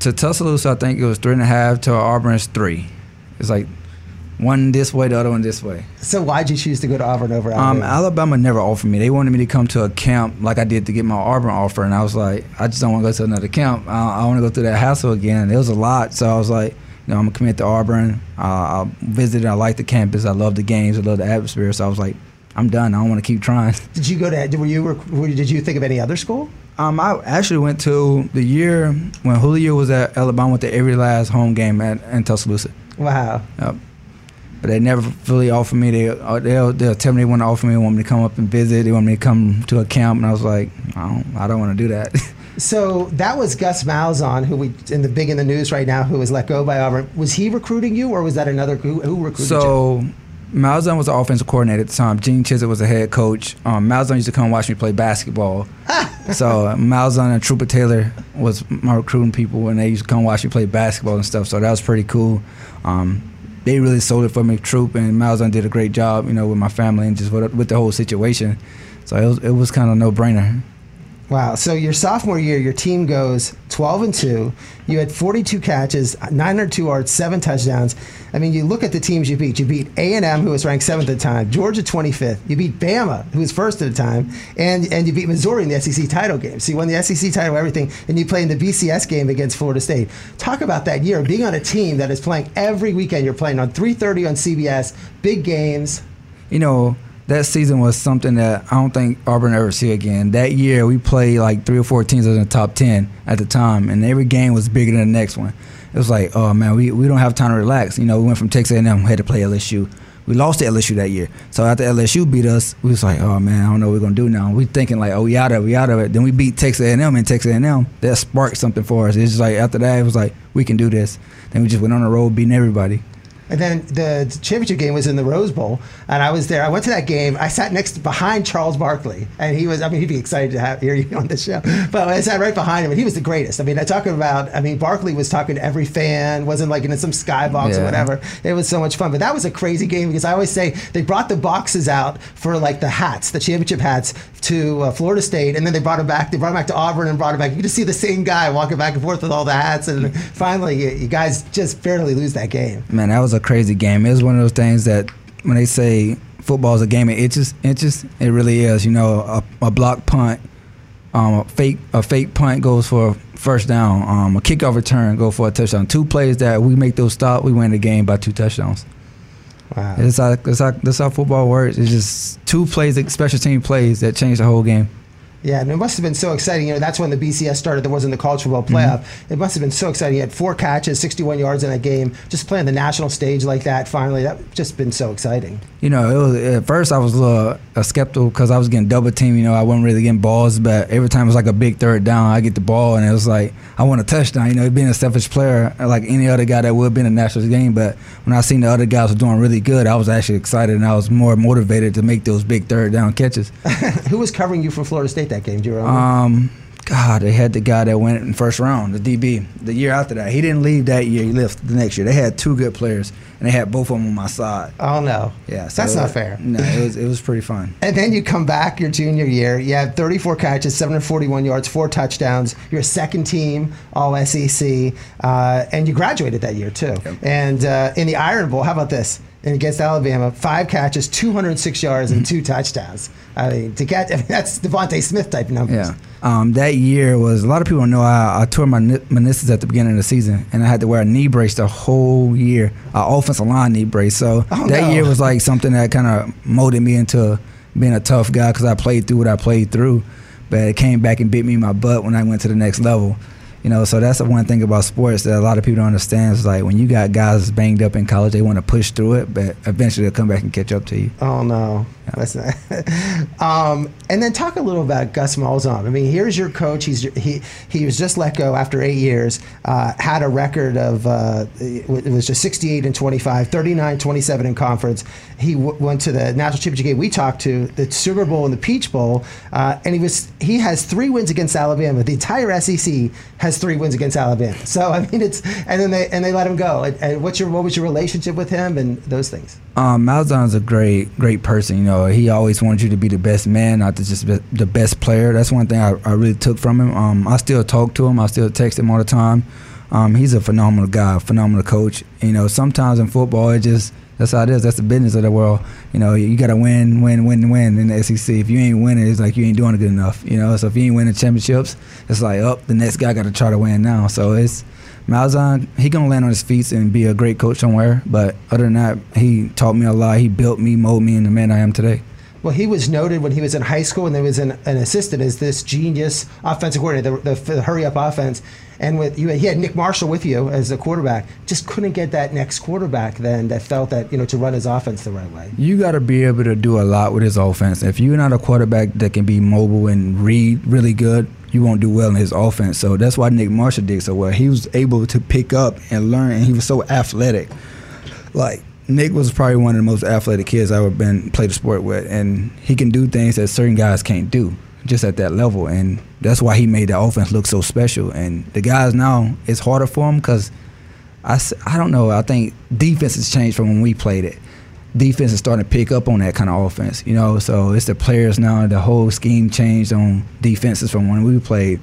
to Tuscaloosa. I think it was three and a half. To Auburn, it's three. It's like one this way, the other one this way. So why'd you choose to go to Auburn over Um, Alabama? Alabama never offered me. They wanted me to come to a camp like I did to get my Auburn offer, and I was like, I just don't want to go to another camp. I, I want to go through that hassle again. It was a lot, so I was like, you know, I'm gonna commit to Auburn. Uh, I visited. I like the campus. I love the games. I love the atmosphere. So I was like, I'm done. I don't want to keep trying. did you go to? Were you? Were, did you think of any other school? Um, I actually went to the year when Julio was at Alabama. Went to every last home game at in Tuscaloosa. Wow. Yep. But they never really offered me. They uh, they'll, they'll tell me they want to offer me, want me to come up and visit. They want me to come to a camp, and I was like, I don't, I don't want to do that. So that was Gus Malzahn, who we in the big in the news right now, who was let go by Auburn. Was he recruiting you, or was that another who, who recruited you? so Malzahn was the offensive coordinator at the time. Gene Chizik was the head coach. Um, Malzahn used to come watch me play basketball. so Malzahn and Trooper Taylor was my recruiting people and they used to come watch me play basketball and stuff. So that was pretty cool. Um, they really sold it for me, Troop and Malzahn did a great job, you know, with my family and just with, with the whole situation. So it was, it was kind of no brainer. Wow. So your sophomore year, your team goes 12 and 2. You had 42 catches, 902 yards, seven touchdowns. I mean, you look at the teams you beat. You beat A&M, who was ranked seventh at the time, Georgia 25th. You beat Bama, who was first at the time, and and you beat Missouri in the SEC title game. So you won the SEC title, everything, and you play in the BCS game against Florida State. Talk about that year, being on a team that is playing every weekend. You're playing on 3:30 on CBS, big games. You know, that season was something that I don't think Auburn ever see again. That year we played like three or four teams in the top ten at the time, and every game was bigger than the next one. It was like, oh man, we, we don't have time to relax. You know, we went from Texas A&M, we had to play LSU. We lost to LSU that year. So after LSU beat us, we was like, oh man, I don't know what we're gonna do now. We thinking like, oh, we out of it, we out of it. Then we beat Texas A&M and Texas A&M. That sparked something for us. It's just like after that, it was like we can do this. Then we just went on the road beating everybody. And then the championship game was in the Rose Bowl, and I was there. I went to that game. I sat next behind Charles Barkley, and he was. I mean, he'd be excited to have hear you on the show. But I sat right behind him, and he was the greatest. I mean, I talking about. I mean, Barkley was talking to every fan. wasn't like in some skybox yeah. or whatever. It was so much fun. But that was a crazy game because I always say they brought the boxes out for like the hats, the championship hats, to uh, Florida State, and then they brought him back. They brought him back to Auburn and brought him back. You could just see the same guy walking back and forth with all the hats, and finally, you, you guys just barely lose that game. Man, that was a crazy game. It's one of those things that when they say football is a game of inches, inches, it really is. You know, a, a block punt, um, a fake a fake punt goes for a first down, um, a kickoff return go for a touchdown. Two plays that we make those stop, we win the game by two touchdowns. Wow. That's how, that's, how, that's how football works. It's just two plays, special team plays that change the whole game. Yeah, and it must have been so exciting. You know, that's when the BCS started. There wasn't the college football playoff. Mm-hmm. It must have been so exciting. He had four catches, 61 yards in a game. Just playing the national stage like that. Finally, that just been so exciting. You know, it was at first I was a little uh, skeptical because I was getting double team. You know, I wasn't really getting balls, but every time it was like a big third down, I get the ball, and it was like I want a touchdown. You know, being a selfish player like any other guy that would have been in a national game, but when I seen the other guys were doing really good, I was actually excited and I was more motivated to make those big third down catches. Who was covering you from Florida State that game? Do you remember? Um, God, they had the guy that went in first round, the DB. The year after that, he didn't leave that year. He left the next year. They had two good players, and they had both of them on my side. Oh no, yeah, so that's not fair. No, it was it was pretty fun. And then you come back your junior year. You had 34 catches, 741 yards, four touchdowns. You're second team All SEC, uh, and you graduated that year too. Yep. And uh, in the Iron Bowl, how about this? And against Alabama, five catches, 206 yards, and two touchdowns. I mean, to catch, I mean, that's DeVonta Smith type numbers. Yeah. Um, that year was a lot of people know I, I, tore my meniscus at the beginning of the season, and I had to wear a knee brace the whole year, an offensive line knee brace. So oh, that no. year was like something that kind of molded me into being a tough guy because I played through what I played through. But it came back and bit me in my butt when I went to the next level. You know, so that's the one thing about sports that a lot of people don't understand is like when you got guys banged up in college, they want to push through it, but eventually they'll come back and catch up to you. Oh no, yeah. that's not. um, and then talk a little about Gus Malzahn. I mean, here's your coach. He's he he was just let go after eight years. Uh, had a record of uh, it was just 68 and 25, 39, 27 in conference. He w- went to the national championship game. We talked to the Super Bowl and the Peach Bowl, uh, and he was he has three wins against Alabama. The entire SEC has has three wins against Alabama. So I mean, it's and then they and they let him go. And, and what's your what was your relationship with him and those things? Um, Malzahn's a great great person. You know, he always wanted you to be the best man, not just be the best player. That's one thing I, I really took from him. Um, I still talk to him. I still text him all the time. Um, he's a phenomenal guy, phenomenal coach. You know, sometimes in football it just that's how it is. That's the business of the world. You know, you got to win, win, win, win in the SEC. If you ain't winning, it's like you ain't doing it good enough. You know, so if you ain't winning championships, it's like, oh, the next guy got to try to win now. So it's Malzahn. He gonna land on his feet and be a great coach somewhere. But other than that, he taught me a lot. He built me, molded me, into the man I am today. Well, he was noted when he was in high school and there was an, an assistant as this genius offensive coordinator, the, the, the hurry up offense. And with you, he had Nick Marshall with you as a quarterback. Just couldn't get that next quarterback then that felt that you know to run his offense the right way. You got to be able to do a lot with his offense. If you're not a quarterback that can be mobile and read really good, you won't do well in his offense. So that's why Nick Marshall did so well. He was able to pick up and learn, and he was so athletic. Like Nick was probably one of the most athletic kids I ever been played a sport with, and he can do things that certain guys can't do. just at that level, and that's why he made the offense look so special. And the guys now, it's harder for them because I, I don't know. I think defense has changed from when we played it. Defense is starting to pick up on that kind of offense, you know. So it's the players now. The whole scheme changed on defenses from when we played,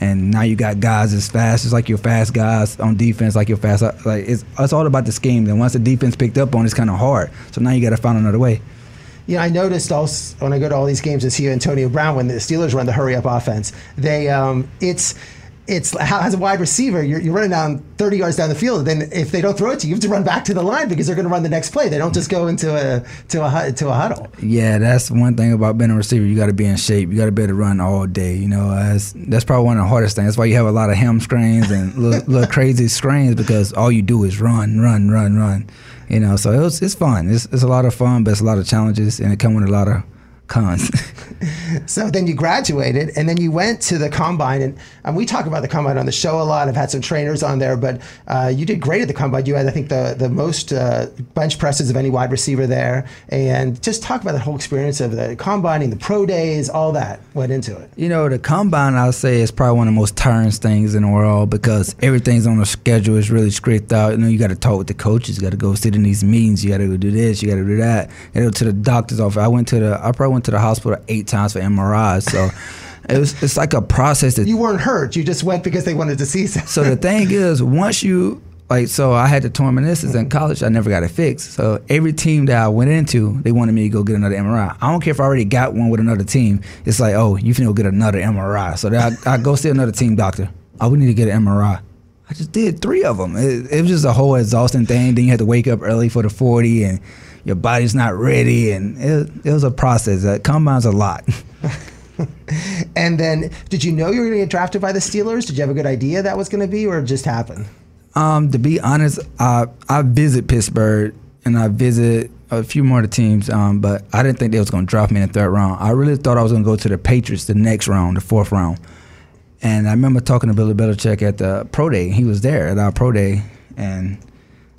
and now you got guys as fast as like your fast guys on defense, like your fast. Like it's it's all about the scheme. Then once the defense picked up on, it's kind of hard. So now you got to find another way. You know, I noticed also when I go to all these games and see Antonio Brown when the Steelers run the hurry up offense, they um, it's it's as a wide receiver you're, you're running down 30 yards down the field. Then if they don't throw it to you, you have to run back to the line because they're going to run the next play. They don't just go into a to a to a huddle. Yeah, that's one thing about being a receiver. You got to be in shape. You got to be able to run all day. You know, that's that's probably one of the hardest things. That's why you have a lot of hamstrings and little, little crazy screens because all you do is run, run, run, run. You know, so it was, it's fun. It's, it's a lot of fun, but it's a lot of challenges, and it comes with a lot of cons. So then you graduated, and then you went to the combine, and, and we talk about the combine on the show a lot. I've had some trainers on there, but uh, you did great at the combine. You had, I think, the the most uh, bench presses of any wide receiver there, and just talk about the whole experience of the combining, the pro days, all that went into it. You know, the combine, I'll say, is probably one of the most tiring things in the world because everything's on a schedule. It's really scripted out. You know, you got to talk with the coaches. You got to go sit in these meetings. You got to go do this. You got to do that. You go to the doctor's office. I went to the, I probably went to the hospital eight times for MRIs. So it was, it's like a process that You weren't hurt; you just went because they wanted to see something. so the thing is, once you like, so I had the torn meniscus in college. I never got it fixed. So every team that I went into, they wanted me to go get another MRI. I don't care if I already got one with another team. It's like, oh, you finna go get another MRI. So then I, I go see another team doctor. Oh, we need to get an MRI. I just did three of them. It, it was just a whole exhausting thing. Then you had to wake up early for the forty, and your body's not ready, and it, it was a process. That combine's a lot. And then, did you know you were going to get drafted by the Steelers? Did you have a good idea that was going to be, or it just happened? Um, to be honest, I I visit Pittsburgh and I visit a few more of the teams, um, but I didn't think they was gonna draft me in the third round. I really thought I was gonna go to the Patriots the next round, the fourth round. And I remember talking to Billy Belichick at the pro day. He was there at our pro day, and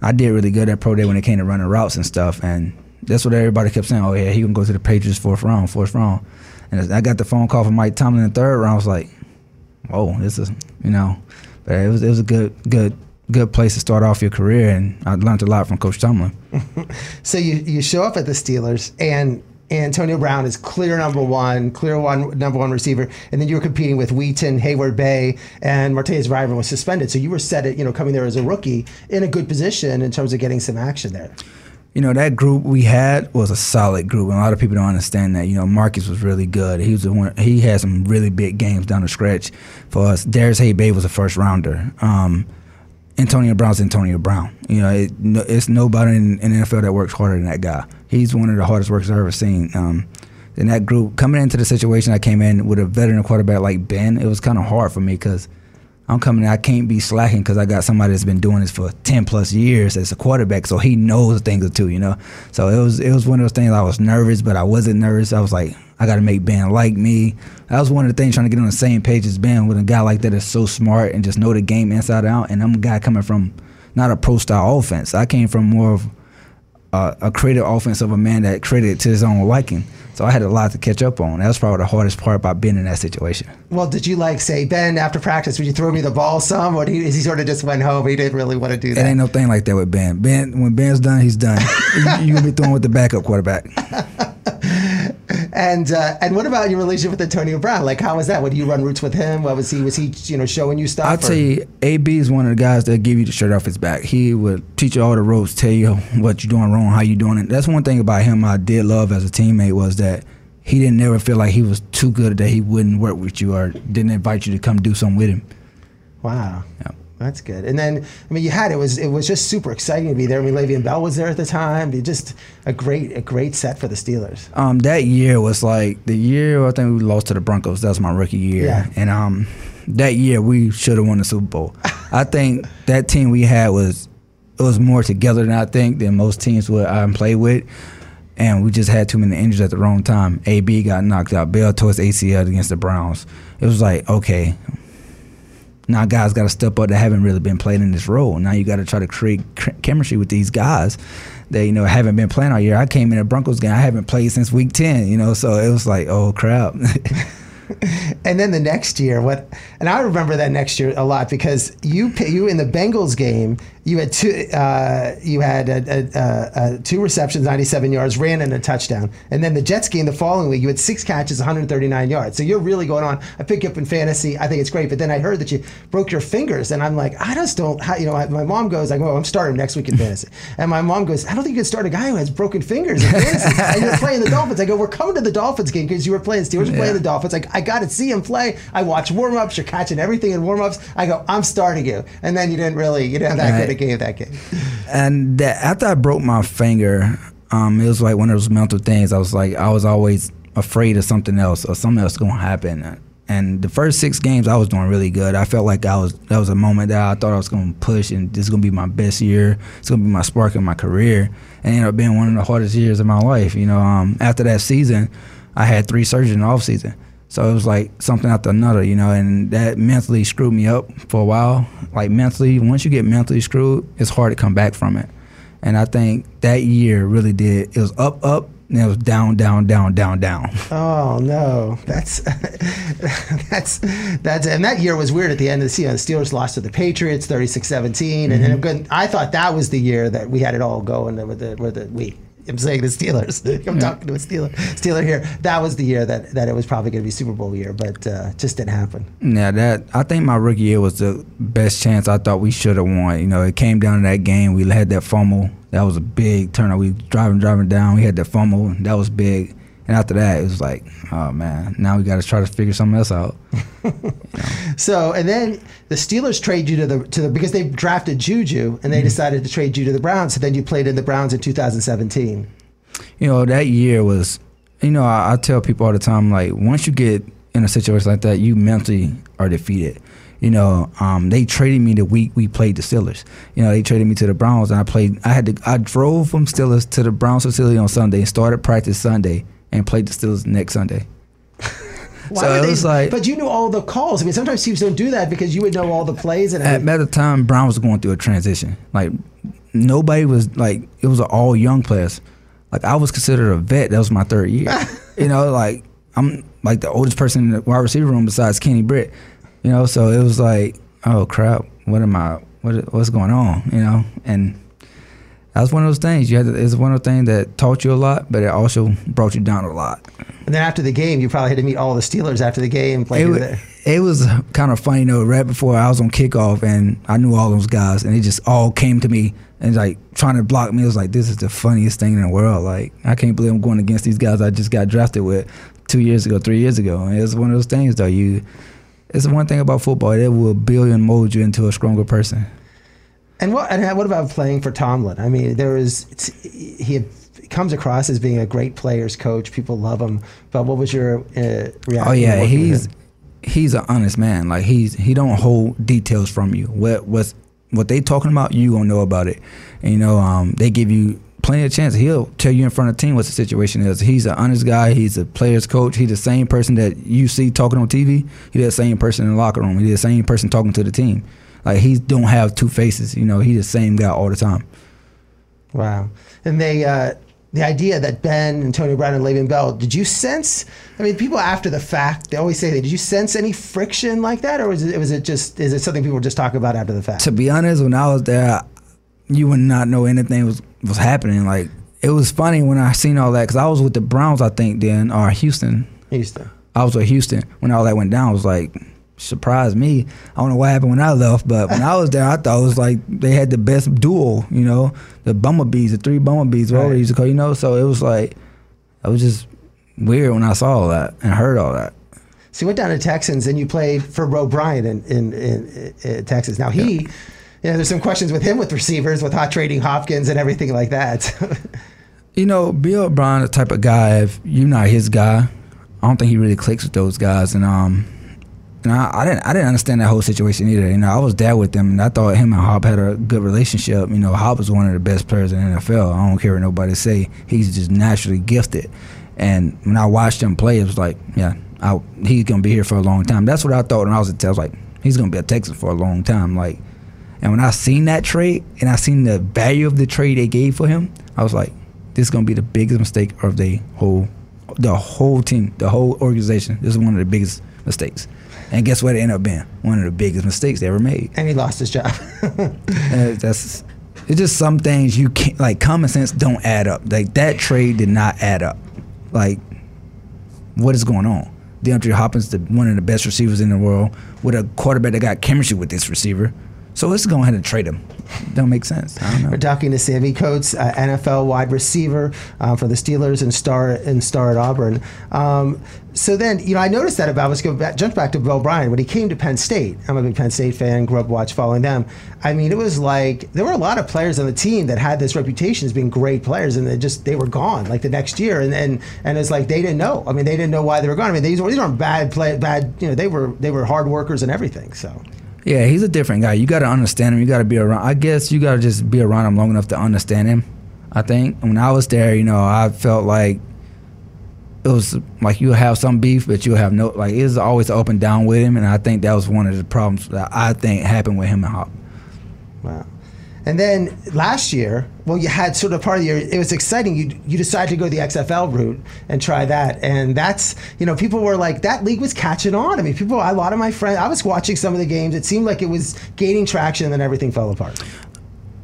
I did really good at pro day when it came to running routes and stuff. And that's what everybody kept saying. Oh yeah, he can go to the Patriots fourth round, fourth round. And I got the phone call from Mike Tomlin in the third round. I was like, oh, this is you know, but it was it was a good good good place to start off your career, and I learned a lot from Coach Tomlin. So you you show up at the Steelers, and Antonio Brown is clear number one, clear one number one receiver, and then you were competing with Wheaton, Heyward-Bey, and Martavis River was suspended. So you were set at you know coming there as a rookie in a good position in terms of getting some action there. You know that group we had was a solid group, and a lot of people don't understand that. You know, Markus was really good. He was the one. He had some really big games down the stretch for us. Darius Hay Bay was a first rounder. Um, Antonio Brown's Antonio Brown. You know, it, no, it's nobody in, in the NFL that works harder than that guy. He's one of the hardest workers I've ever seen. Um, in that group, coming into the situation I came in with a veteran quarterback like Ben, it was kind of hard for me because I'm coming in, I can't be slacking because I got somebody that's been doing this for 10 plus years as a quarterback, so he knows things too, you know. So it was it was one of those things I was nervous, but I wasn't nervous. I was like, I got to make Ben like me. That was one of the things trying to get on the same page as Ben with a guy like that is so smart and just know the game inside out. And I'm a guy coming from not a pro style offense. I came from more of a, a creative offense of a man that created it to his own liking. So I had a lot to catch up on. That was probably the hardest part about being in that situation. Well, did you like say Ben after practice? Would you throw me the ball some, or he, he sort of just went home? He didn't really want to do that. It ain't no thing like that with Ben. Ben, when Ben's done, he's done. you, you gonna be throwing with the backup quarterback. And uh, and what about your relationship with Antonio Brown? Like, how was that? What do you run routes with him? What was he? Was he you know showing you stuff? I'll or- tell you, AB is one of the guys that give you the shirt off his back. He would teach you all the ropes, tell you what you're doing wrong, how you doing it. That's one thing about him I did love as a teammate was that he didn't never feel like he was too good that he wouldn't work with you or didn't invite you to come do something with him. Wow. Yeah. That's good. And then, I mean, you had it was it was just super exciting to be there. I mean, Le'Veon Bell was there at the time. It just a great a great set for the Steelers. Um, that year was like the year I think we lost to the Broncos. That was my rookie year, Yeah. and um, that year we should have won the Super Bowl. I think that team we had was it was more together than I think than most teams would I play with, and we just had too many injuries at the wrong time. AB got knocked out. Bell tore his ACL against the Browns. It was like okay. Now guys got to step up that haven't really been playing in this role. Now you got to try to create chemistry with these guys that you know haven't been playing all year. I came in a Broncos game. I haven't played since week ten. You know, so it was like, oh crap. and then the next year, what? And I remember that next year a lot because you you in the Bengals game, you had two uh, you had a, a, a, two receptions, 97 yards, ran in a touchdown, and then the Jets game the following week, you had six catches, 139 yards. So you're really going on. I pick you up in fantasy. I think it's great. But then I heard that you broke your fingers, and I'm like, I just don't. How, you know, my mom goes, I go, I'm starting next week in fantasy, and my mom goes, I don't think you can start a guy who has broken fingers in fantasy. and you're playing the Dolphins. I go, we're coming to the Dolphins game because you were playing Steelers, yeah. playing the Dolphins. Like I got to see him play. I watch warm ups. You're catching everything in warm ups. I go, I'm starting you, and then you didn't really, you didn't have that right. A game that game. And that, after I broke my finger, um, it was like one of those mental things. I was like, I was always afraid of something else or something else going to happen. And the first six games, I was doing really good. I felt like I was that was a moment that I thought I was going to push, and this is going to be my best year. It's going to be my spark in my career, and ended up being one of the hardest years of my life. You know, um, after that season, I had three surgeries in the off season. So it was like something after another, you know, and that mentally screwed me up for a while. Like mentally, once you get mentally screwed, it's hard to come back from it. And I think that year really did. It was up, up, and it was down, down, down, down, down. Oh no, that's that's that's and that year was weird. At the end of the season, the Steelers lost to the Patriots, 36-17, mm-hmm. and then I thought that was the year that we had it all going with the with the we I'm saying the Steelers. I'm yeah. talking to a Steeler, Steeler here. That was the year that, that it was probably going to be Super Bowl year, but uh, just didn't happen. Yeah, that I think my rookie year was the best chance I thought we should have won. You know, it came down to that game. We had that fumble. That was a big turnout. We driving, driving down. We had that fumble. That was big. And after that, it was like, oh man, now we got to try to figure something else out. you know? So, and then the Steelers trade you to the to the because they drafted Juju and they mm-hmm. decided to trade you to the Browns. So then you played in the Browns in 2017. You know that year was, you know, I, I tell people all the time like once you get in a situation like that, you mentally are defeated you know, um, they traded me the week we played the Steelers. You know, they traded me to the Browns, and I played. I had to. I drove from Steelers to the Browns facility on Sunday and started practice Sunday and played the Steelers next Sunday. Why so it was like, but you knew all the calls. I mean, sometimes teams don't do that because you would know all the plays. And at, at the time, Brown was going through a transition. Like nobody was like it was all young players. Like I was considered a vet. That was my third year. you know, like I'm like the oldest person in the wide receiver room besides Kenny Britt. You know, so it was like, oh crap, what am I? What what's going on? You know, and that was one of those things. You had to, it was one of those things that taught you a lot, but it also brought you down a lot. And then after the game, you probably had to meet all the Steelers after the game. It, it was kind of funny though. Right before I was on kickoff, and I knew all those guys, and they just all came to me and like trying to block me. It was like this is the funniest thing in the world. Like I can't believe I'm going against these guys I just got drafted with two years ago, three years ago. And it's one of those things though. You, it's one thing about football. It will build and mold you into a stronger person. And what and what about playing for Tomlin? I mean, there is he comes across as being a great players coach. People love him. But what was your uh, reaction? Oh yeah, he's he's an honest man. Like he's he don't hold details from you. What what's what they talking about, you gonna know about it. And you know, um, they give you plenty of chance. He'll tell you in front of the team what the situation is. He's an honest guy. He's a player's coach. He's the same person that you see talking on TV. He's the same person in the locker room. He's the same person talking to the team. Like he don't have two faces. You know, he's the same guy all the time. Wow. And they uh, the idea that Ben, Antonio Brown, and Le'Veon Bell, did you sense? I mean, people after the fact, they always say that. Did you sense any friction like that, or was it, was it just is it something people just talk about after the fact? To be honest, when I was there, you would not know anything was was happening. Like it was funny when I seen all that because I was with the Browns, I think then, or Houston. Houston. I was with Houston when all that went down. I was like, surprised me. I don't know what happened when I left, but when I was there, I thought it was like they had the best duel. You know, the bumblebees, the three bumblebees, whatever right. they used to call. You know, so it was like it was just weird when I saw all that and heard all that. So you went down to Texans and you played for O'Brien in, in, in, in Texas. Now he, yeah. you know, there's some questions with him with receivers, with hot trading Hopkins and everything like that. you know, Bill O'Brien, the type of guy. If you're not his guy, I don't think he really clicks with those guys. And um, and I, didn't I didn't understand that whole situation either. You know, I was there with them, and I thought him and Hop had a good relationship. You know, Hop was one of the best players in the NFL. I don't care what nobody say. He's just naturally gifted. And when I watched him play, it was like, yeah, I, he's gonna be here for a long time. That's what I thought when I was at. I was like, he's gonna be a Texas for a long time. Like, and when I seen that trade and I seen the value of the trade they gave for him, I was like, this is gonna be the biggest mistake of the whole the whole team, the whole organization. This is one of the biggest mistakes. And guess what? It ended up being one of the biggest mistakes they ever made. And he lost his job. That's it's just some things you can't like. Common sense don't add up. Like that trade did not add up. Like what is going on? DeAndre Hopkins, the one of the best receivers in the world, with a quarterback that got chemistry with this receiver. So let's go ahead and trade him. Don't make sense. I don't know. We're talking to Sammie Coates, uh, NFL wide receiver uh, for the Steelers and star and star at Auburn. Um, so then, you know, I noticed that about. Let's go back, jump back to Bill O'Brien when he came to Penn State. I'm a big Penn State fan. Grew up watch following them. I mean, it was like there were a lot of players on the team that had this reputation as being great players, and they just they were gone like the next year, and and and it's like they didn't know. I mean, they didn't know why they were gone. I mean, these, these aren't bad play, bad. You know, they were they were hard workers and everything. So. Yeah, he's a different guy. You got to understand him. You got to be around. I guess you got to just be around him long enough to understand him. I think when I was there, you know, I felt like it was like you have some beef, but you have no like it was always up and down with him, and I think that was one of the problems that I think happened with him and Hop. Wow. And then last year, well, you had sort of part of your. It was exciting. You you decided to go the XFL route and try that, and that's you know people were like that league was catching on. I mean, people. A lot of my friends. I was watching some of the games. It seemed like it was gaining traction, and then everything fell apart.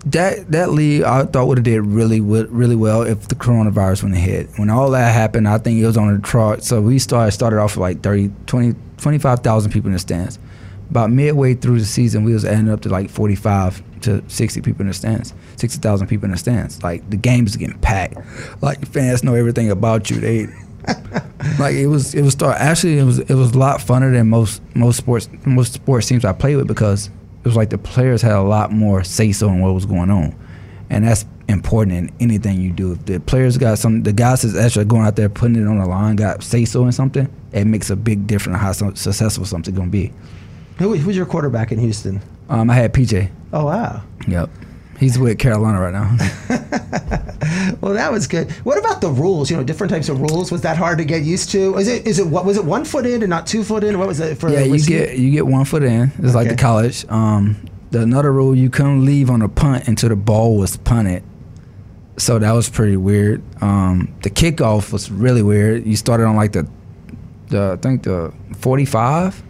That that league I thought would have did really really well if the coronavirus wouldn't hit. When all that happened, I think it was on the truck. So we started started off with like 30, 20, 25,000 people in the stands. About midway through the season, we was ending up to like 45 to 60 people in the stands, 60,000 people in the stands. Like the games getting packed. Like fans know everything about you. They like it was it was start actually it was it was a lot funner than most most sports most sports teams I played with because it was like the players had a lot more say so in what was going on, and that's important in anything you do. If the players got some, the guys that's actually going out there putting it on the line got say so in something, it makes a big difference in how successful something's gonna be. Who, who's your quarterback in Houston? Um, I had PJ. Oh wow. Yep, he's with Carolina right now. Well, that was good. What about the rules? You know, different types of rules. Was that hard to get used to? Is it is it what was it one foot in and not two foot in? What was it for? yeah, you get you get one foot in. It's like the college. Um, the another rule you couldn't leave on a punt until the ball was punted. So that was pretty weird. Um, the kickoff was really weird. You started on like the, the I think the forty five,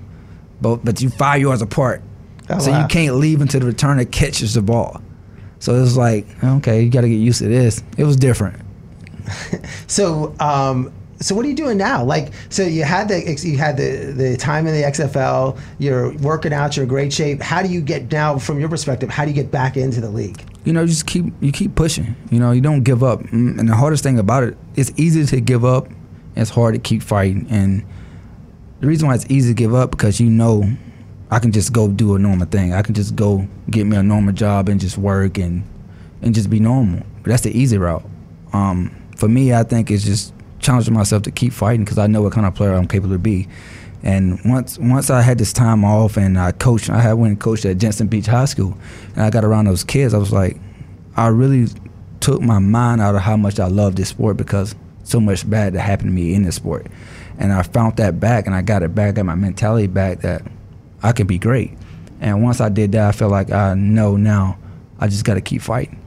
but but you five yards apart. Oh, so wow. you can't leave until the returner catches the ball. So it was like okay, you got to get used to this. It was different. So, um, so what are you doing now? Like, so you had the you had the the time in the XFL. You're working out. You're in great shape. How do you get now, from your perspective? How do you get back into the league? you know, just keep you keep pushing. You know, you don't give up. Mm, And the hardest thing about it, it's easy to give up. It's hard to keep fighting. And the reason why it's easy to give up because you know, I can just go do a normal thing. I can just go get me a normal job and just work and and just be normal. But that's the easy route. Um, for me, I think it's just challenging myself to keep fighting because I know what kind of player I'm capable to be. And once once I had this time off and I coached, I had went and coached at Jensen Beach High School, and I got around those kids. I was like, I really took my mind out of how much I love this sport because so much bad that happened to me in this sport, and I found that back, and I got it back, got my mentality back that I could be great. And once I did that, I felt like I know now I just got to keep fighting.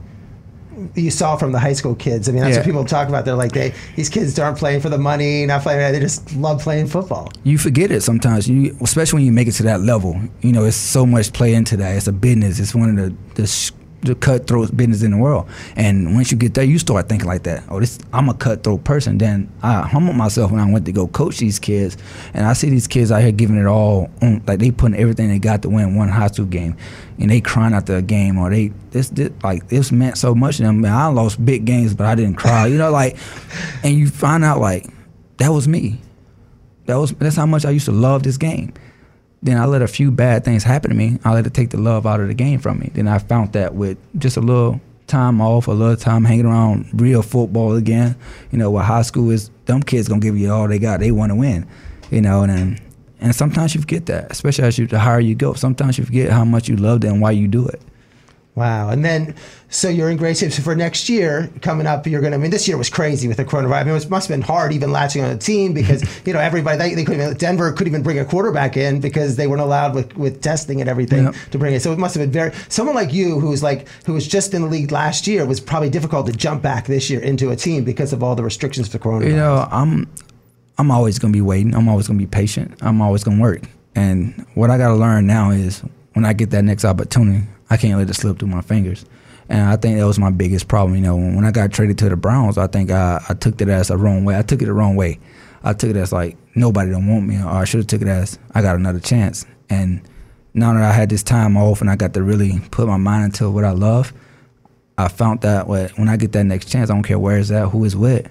You saw from the high school kids. I mean, that's Yeah. what people talk about. They're like, they these kids aren't playing for the money, not playing. They just love playing football. you forget it sometimes. You, especially when you make it to that level. You know, it's so much play into that. It's a business. It's one of the the, the cutthroat business in the world. And once you get there, you start thinking like that. Oh, this I'm a cutthroat person. Then I humbled myself when I went to go coach these kids, and I see these kids out here giving it all. On, like they putting everything they got to win one high school game, and they crying after a game, or they this, this like this meant so much to them. Man, I lost big games, but I didn't cry. You know, like, and you find out like that was me. That was that's how much I used to love this game. Then I let a few bad things happen to me. I let it take the love out of the game from me. Then I found that with just a little time off, a little time hanging around real football again. You know, what high school is, them kids gonna give you all they got. They want to win. You know, and and sometimes you forget that, especially as you the higher you go. Sometimes you forget how much you love and why you do it. Wow. And then, so you're in great shape. So for next year, coming up, you're going to, I mean, this year was crazy with the coronavirus. I mean, it must have been hard even latching on a team because, you know, everybody, they, they couldn't even, Denver couldn't even bring a quarterback in because they weren't allowed with, with testing and everything Yep. to bring it. So it must have been very, someone like you who was like, who was just in the league last year was probably difficult to jump back this year into a team because of all the restrictions for coronavirus. You know, I'm I'm always gonna be waiting. I'm always gonna be patient. I'm always gonna work. And what I gotta learn now is when I get that next opportunity, I can't let it slip through my fingers. And I think that was my biggest problem. You know, when, I got traded to the Browns, I think I, I took it as a wrong way. I took it the wrong way. I took it as like nobody don't want me, or I should have took it as I got another chance. And now that I had this time off and I got to really put my mind into what I love, I found that when I get that next chance, I don't care where it's at, with,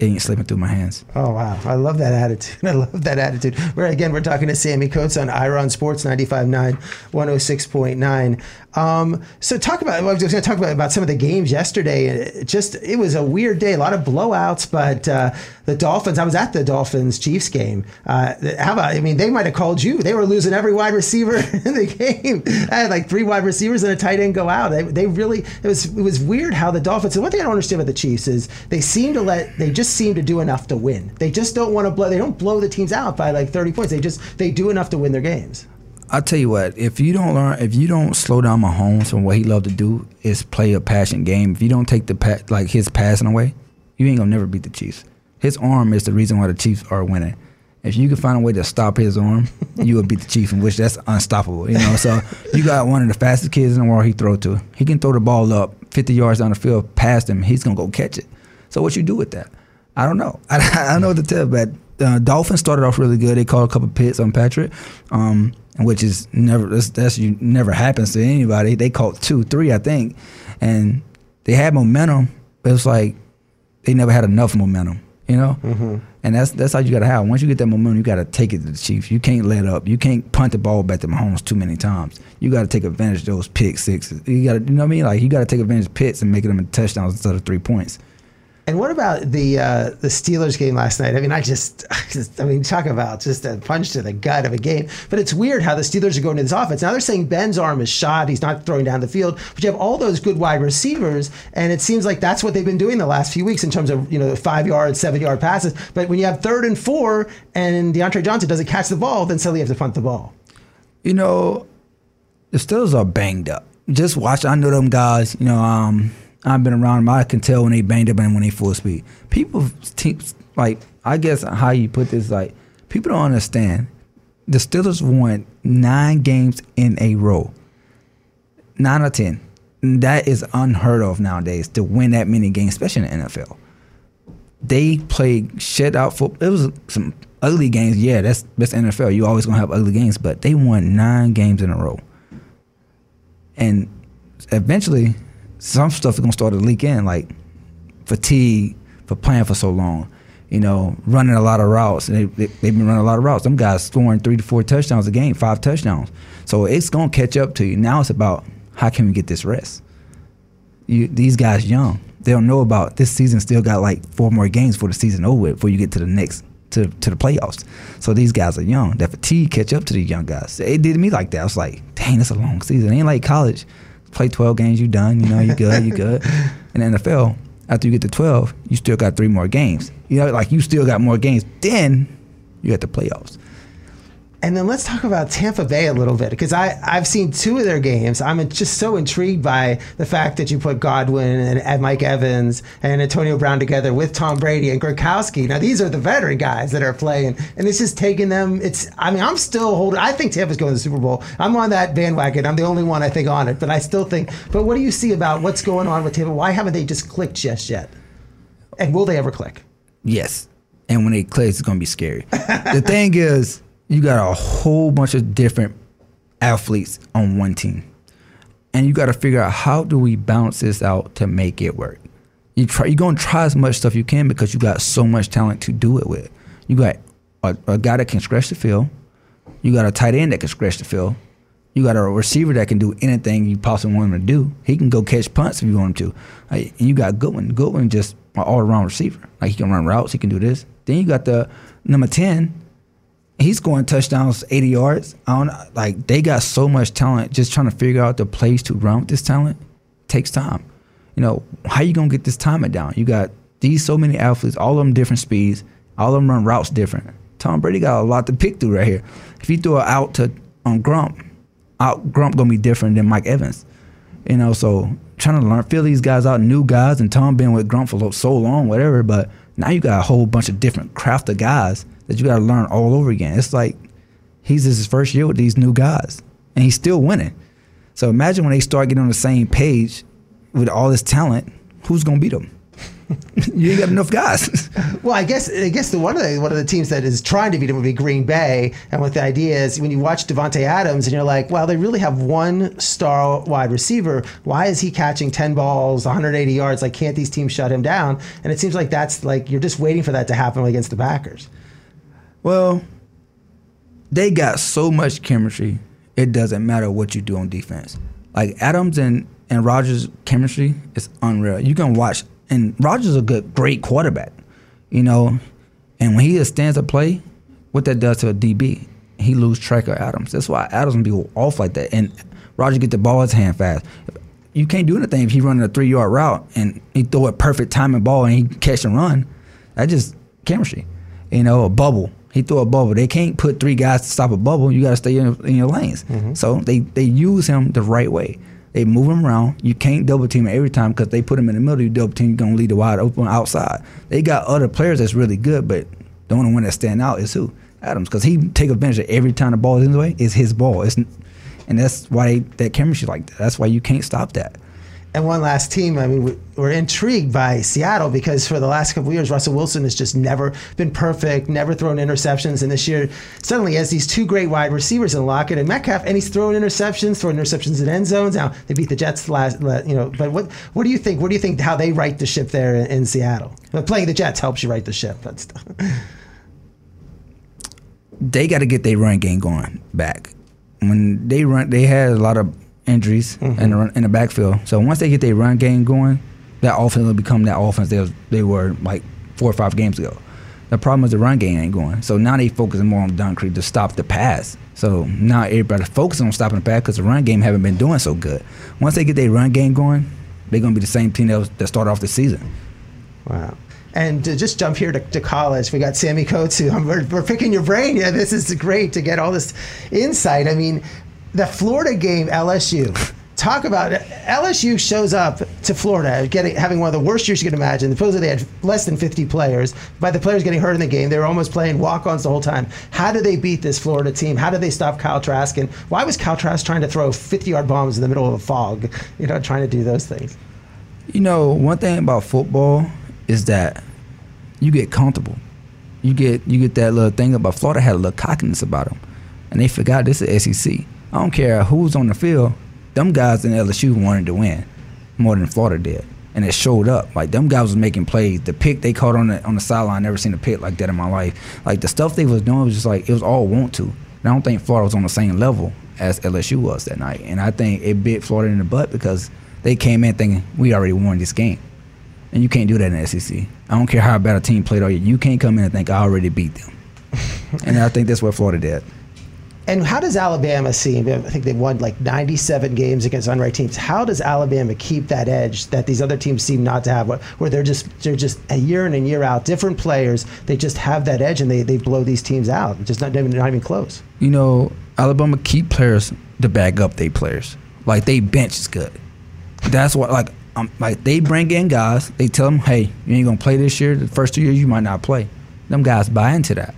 it ain't slipping through my hands. Oh wow, I love that attitude. I love that attitude. We're again, we're talking to Sammie Coates on Ira on Sports 95.9, 106.9. Um, so talk about. I was going to talk about about some of the games yesterday. It just it was a weird day, a lot of blowouts. But uh, the Dolphins, I was at the Dolphins Chiefs game. Uh, how about? I mean, they might have called you. They were losing every wide receiver in the game. I had like three wide receivers and a tight end go out. They, they really it was it was weird how the Dolphins. And one thing I don't understand about the Chiefs is they seem to let they just seem to do enough to win. They just don't want to blow. They don't blow the teams out by like thirty points. They just they do enough to win their games. I'll tell you what, if you don't learn, if you don't slow down Mahomes from what he loved to do is play a passion game, if you don't take the pa- like his passing away, you ain't gonna never beat the Chiefs. His arm is the reason why the Chiefs are winning. If you can find a way to stop his arm, you will beat the Chiefs, in which that's unstoppable. You know, so you got one of the fastest kids in the world. He throw to. He can throw the ball up 50 yards down the field past him. He's gonna go catch it. So what you do with that? I don't know. I, I don't know what to tell. But uh, Dolphins started off really good. They called a couple pits on Patrick, um, which is never that's, that's you never happens to anybody. They caught two, three, I think, and they had momentum. But it was like they never had enough momentum, you know. Mm-hmm. And that's that's how you got to have. Once you get that momentum, you got to take it to the Chiefs. You can't let up. You can't punt the ball back to Mahomes too many times. You got to take advantage of those pick sixes. You got to, you know what I mean? Like you got to take advantage of pits and make them into touchdowns instead of three points. And what about the uh, the Steelers game last night? I mean, I just, I just, I mean, talk about just a punch to the gut of a game. But it's weird how the Steelers are going to this offense. Now they're saying Ben's arm is shot; he's not throwing down the field. But you have all those good wide receivers, and it seems like that's what they've been doing the last few weeks in terms of you know five yard, seven yard passes. But when you have third and four, and Diontae Johnson doesn't catch the ball, then suddenly you have to punt the ball. You know, the Steelers are banged up. Just watch. I know them guys. You know, um, I've been around them. I can tell when they banged up and when they full speed. People, like I guess how you put this, like people don't understand. The Steelers won nine games in a row, nine or ten. That is unheard of nowadays to win that many games, especially in the NFL. They played shutout football. It was some ugly games. Yeah, that's that's NFL. You always gonna have ugly games, but they won nine games in a row. And eventually, some stuff is gonna start to leak in, like fatigue for playing for so long. You know, running a lot of routes. They, they, they've been running a lot of routes. Some guys scoring three to four touchdowns a game, five touchdowns. So it's gonna catch up to you. Now it's about how can we get this rest. You, these guys young. They don't know about this season. Still got like four more games for the season over with before you get to the next to to the playoffs. So these guys are young. That fatigue catch up to these young guys. It did me like that. I was like, dang, that's a long season. It ain't like college. Play twelve games, you done. You know, you good, you good. In the NFL, after you get to twelve, you still got three more games. You know, like you still got more games. Then you got the playoffs. And then let's talk about Tampa Bay a little bit because I I've seen two of their games. I'm just so intrigued by the fact that you put Godwin and, Mike Evans and Antonio Brown together with Tom Brady and Gronkowski. Now these are the veteran guys that are playing, and it's just taking them. It's I mean I'm still holding. I think Tampa's going to the Super Bowl. I'm on that bandwagon. I'm the only one I think on it, but I still think. But what do you see about what's going on with Tampa? Why haven't they just clicked just yet? And will they ever click? Yes. And when they click, it's gonna be scary. the thing is, you got a whole bunch of different athletes on one team. And you gotta figure out how do we balance this out to make it work. You try you're gonna try as much stuff you can because you got so much talent to do it with. You got a, a guy that can stretch the field, you got a tight end that can stretch the field, you got a receiver that can do anything you possibly want him to do. He can go catch punts if you want him to. And you got Godwin. Godwin just an all around receiver. Like he can run routes, he can do this. Then you got the number ten, he's scoring touchdowns, 80 yards. I don't like they got so much talent. Just trying to figure out the plays to run with this talent takes time. You know, how you gonna get this timing down? You got these so many athletes, all of them different speeds, all of them run routes different. Tom Brady got a lot to pick through right here. If you throw it out to on Gronk, out Gronk gonna be different than Mike Evans. You know, so trying to learn, feel these guys out, new guys, and Tom been with Gronk for so long, whatever. But now you got a whole bunch of different craft of guys that you got to learn all over again. It's like he's his first year with these new guys, and he's still winning. So imagine when they start getting on the same page with all this talent, who's gonna beat them? you ain't got enough guys. well, I guess I guess the one of the one of the teams that is trying to beat him would be Green Bay. And what the idea is, when you watch Davante Adams, and you're like, well, they really have one star wide receiver. Why is he catching ten balls, 180 yards? Like, can't these teams shut him down? And it seems like that's like you're just waiting for that to happen against the Packers. Well, they got so much chemistry. It doesn't matter what you do on defense. Like Adams and and Rodgers' chemistry is unreal. You can watch and Rodgers is a good, great quarterback, you know. And when he stands up play, what that does to a DB, he lose track of Adams. That's why Adams be off like that. And Rodgers get the ball in his hand fast. You can't do anything if he running a three yard route and he throw a perfect timing ball and he catch and run. That just chemistry, you know, a bubble. He threw a bubble. They can't put three guys to stop a bubble. You got to stay in, in, your lanes. Mm-hmm. So they they use him the right way. They move him around. You can't double team him every time because they put him in the middle. You double team, you're gonna lead the wide open outside. They got other players that's really good, but the only one that stand out is who Adams because he take advantage of every time the ball is in the way. It's his ball. It's, and that's why they, that chemistry like that. That's why you can't stop that and one last team. I mean, we're intrigued by Seattle because for the last couple years, Russell Wilson has just never been perfect, never thrown interceptions. And this year, suddenly has these two great wide receivers in Lockett and Metcalf, and he's throwing interceptions, throwing interceptions in end zones. Now they beat the Jets last, you know. But what what do you think? What do you think? How they right the ship there in, in Seattle? But playing the Jets helps you right the ship. That's they got to get their run game going back. When they run, they had a lot of injuries mm-hmm. in, the, in the backfield. So once they get their run game going, that offense will become that offense they, was, they were like four or five games ago. The problem is the run game ain't going. So now they're focusing more on Dunkley to stop the pass. So now everybody's focusing on stopping the pass because the run game haven't been doing so good. Once they get their run game going, they're going to be the same team that, was, that started off the season. Wow. And to just jump here to, to college, we got Sammie Coates, who we're, we're picking your brain. Yeah, this is great to get all this insight. I mean, the Florida game, LSU. Talk about it. LSU shows up to Florida, getting having one of the worst years you can imagine. Supposedly they had less than 50 players. By the players getting hurt in the game, they were almost playing walk-ons the whole time. How did they beat this Florida team? How did they stop Kyle Trask? And why was Kyle Trask trying to throw 50-yard bombs in the middle of a fog? You know, trying to do those things. You know, one thing about football is that you get comfortable. You get you get that little thing about Florida had a little cockiness about them, and they forgot this is SEC. I don't care who's on the field. Them guys in LSU wanted to win more than Florida did, and it showed up. Like them guys was making plays. The pick they caught on the on the sideline, never seen a pick like that in my life. Like the stuff they was doing was just like it was all want to. And I don't think Florida was on the same level as LSU was that night. And I think it bit Florida in the butt because they came in thinking we already won this game. And you can't do that in the SEC. I don't care how bad a team played all year. You can't come in and think I already beat them. and I think that's what Florida did. And how does Alabama seem? I think they've won like 97 games against unranked teams. How does Alabama keep that edge that these other teams seem not to have, where they're just they're just a year in and year out, different players, they just have that edge and they, they blow these teams out, just not, even not even close. You know, Alabama keep players to back up their players. Like they bench is good. That's what like um, like they bring in guys. They tell them, hey, you ain't gonna play this year. The first two years you might not play. Them guys buy into that.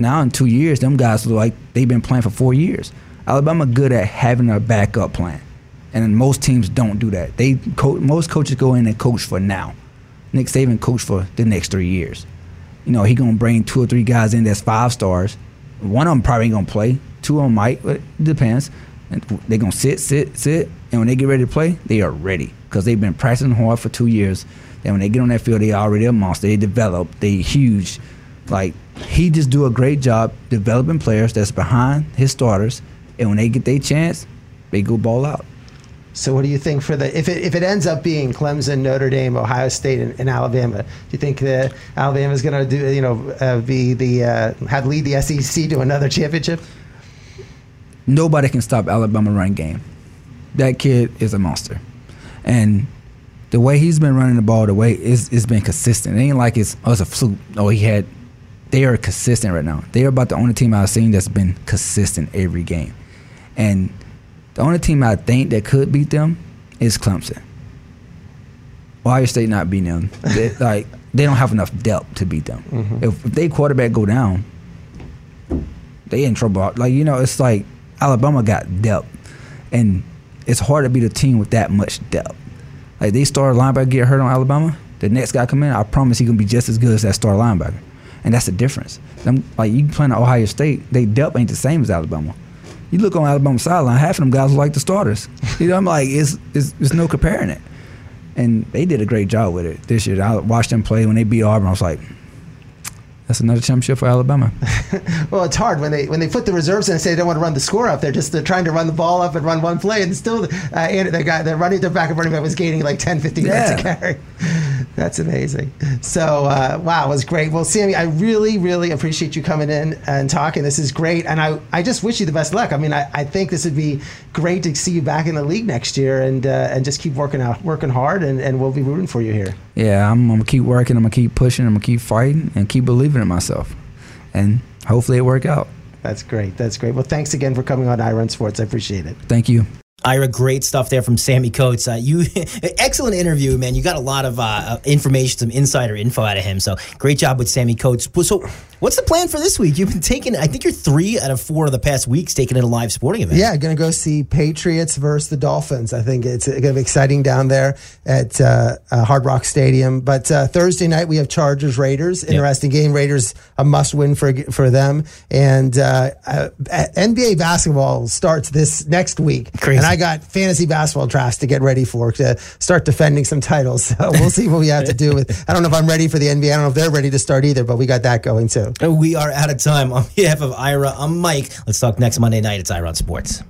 Now in two years, them guys look like they've been playing for four years. Alabama good at having a backup plan, and most teams don't do that. They co- most coaches go in and coach for now. Nick Saban coach for the next three years. You know he gonna bring two or three guys in that's five stars. One of them probably gonna play. Two of them might. but It depends. And they gonna sit, sit, sit, and when they get ready to play, they are ready because they've been practicing hard for two years. And when they get on that field, they already a monster. They develop. They huge. Like he just do a great job developing players that's behind his starters, and when they get their chance, they go ball out. So, what do you think for the if it if it ends up being Clemson, Notre Dame, Ohio State, and, and Alabama? Do you think that Alabama is going to do you know uh, be the uh, have lead the SEC to another championship? Nobody can stop Alabama run game. That kid is a monster, and the way he's been running the ball, the way it's, it's been consistent. It ain't like it's oh, it's a fluke. Oh, he had. They are consistent right now. They are about the only team I've seen that's been consistent every game, and the only team I think that could beat them is Clemson. Ohio State not beating them. They, like they don't have enough depth to beat them. Mm-hmm. If, if they quarterback go down, they in trouble. Like you know, it's like Alabama got depth, and it's hard to beat a team with that much depth. Like they started linebacker get hurt on Alabama, the next guy come in, I promise he gonna be just as good as that star linebacker, and that's the difference. Them, like you playing at Ohio State, they depth ain't the same as Alabama. You look on Alabama sideline, half of them guys are like the starters. You know, I'm like, it's, it's, it's no comparing it. And they did a great job with it this year. I watched them play when they beat Auburn. I was like, that's another championship for Alabama. well, it's hard when they when they put the reserves in and say they don't want to run the score up. They're just they're trying to run the ball up and run one play, and still, uh, and the guy the running the back of running back was gaining like 10, 15 Yeah. yards a carry. That's amazing. So uh, wow, it was great. Well, Sammie, I really really appreciate you coming in and talking. This is great, and I I just wish you the best luck. I mean, I, I think this would be great to see you back in the league next year, and uh, and just keep working out working hard, and, and we'll be rooting for you here. yeah, I'm, I'm gonna keep working. I'm gonna keep pushing. I'm gonna keep fighting and keep believing in myself, and hopefully it work out. That's great. That's great. Well, thanks again for coming on Ira on Sports. I appreciate it. Thank you. Ira, great stuff there from Sammie Coates. Uh, you, excellent interview, man. You got a lot of uh, information, some insider info out of him. So great job with Sammie Coates. So, what's the plan for this week? You've been taking, I think you're three out of four of the past weeks taking in a live sporting event. Yeah, going to go see Patriots versus the Dolphins. I think it's going to be exciting down there at uh, uh, Hard Rock Stadium. But uh, Thursday night we have Chargers Raiders. Interesting game. Raiders a must win for for them. And uh, uh, NBA basketball starts this next week. Crazy. And I got fantasy basketball drafts to get ready for to start defending some titles. So we'll see what we have to do with. I don't know if I'm ready for the NBA. I don't know if they're ready to start either. But we got that going too. We are out of time. On behalf of Ira, I'm Mike. Let's talk next Monday night. It's Ira on Sports.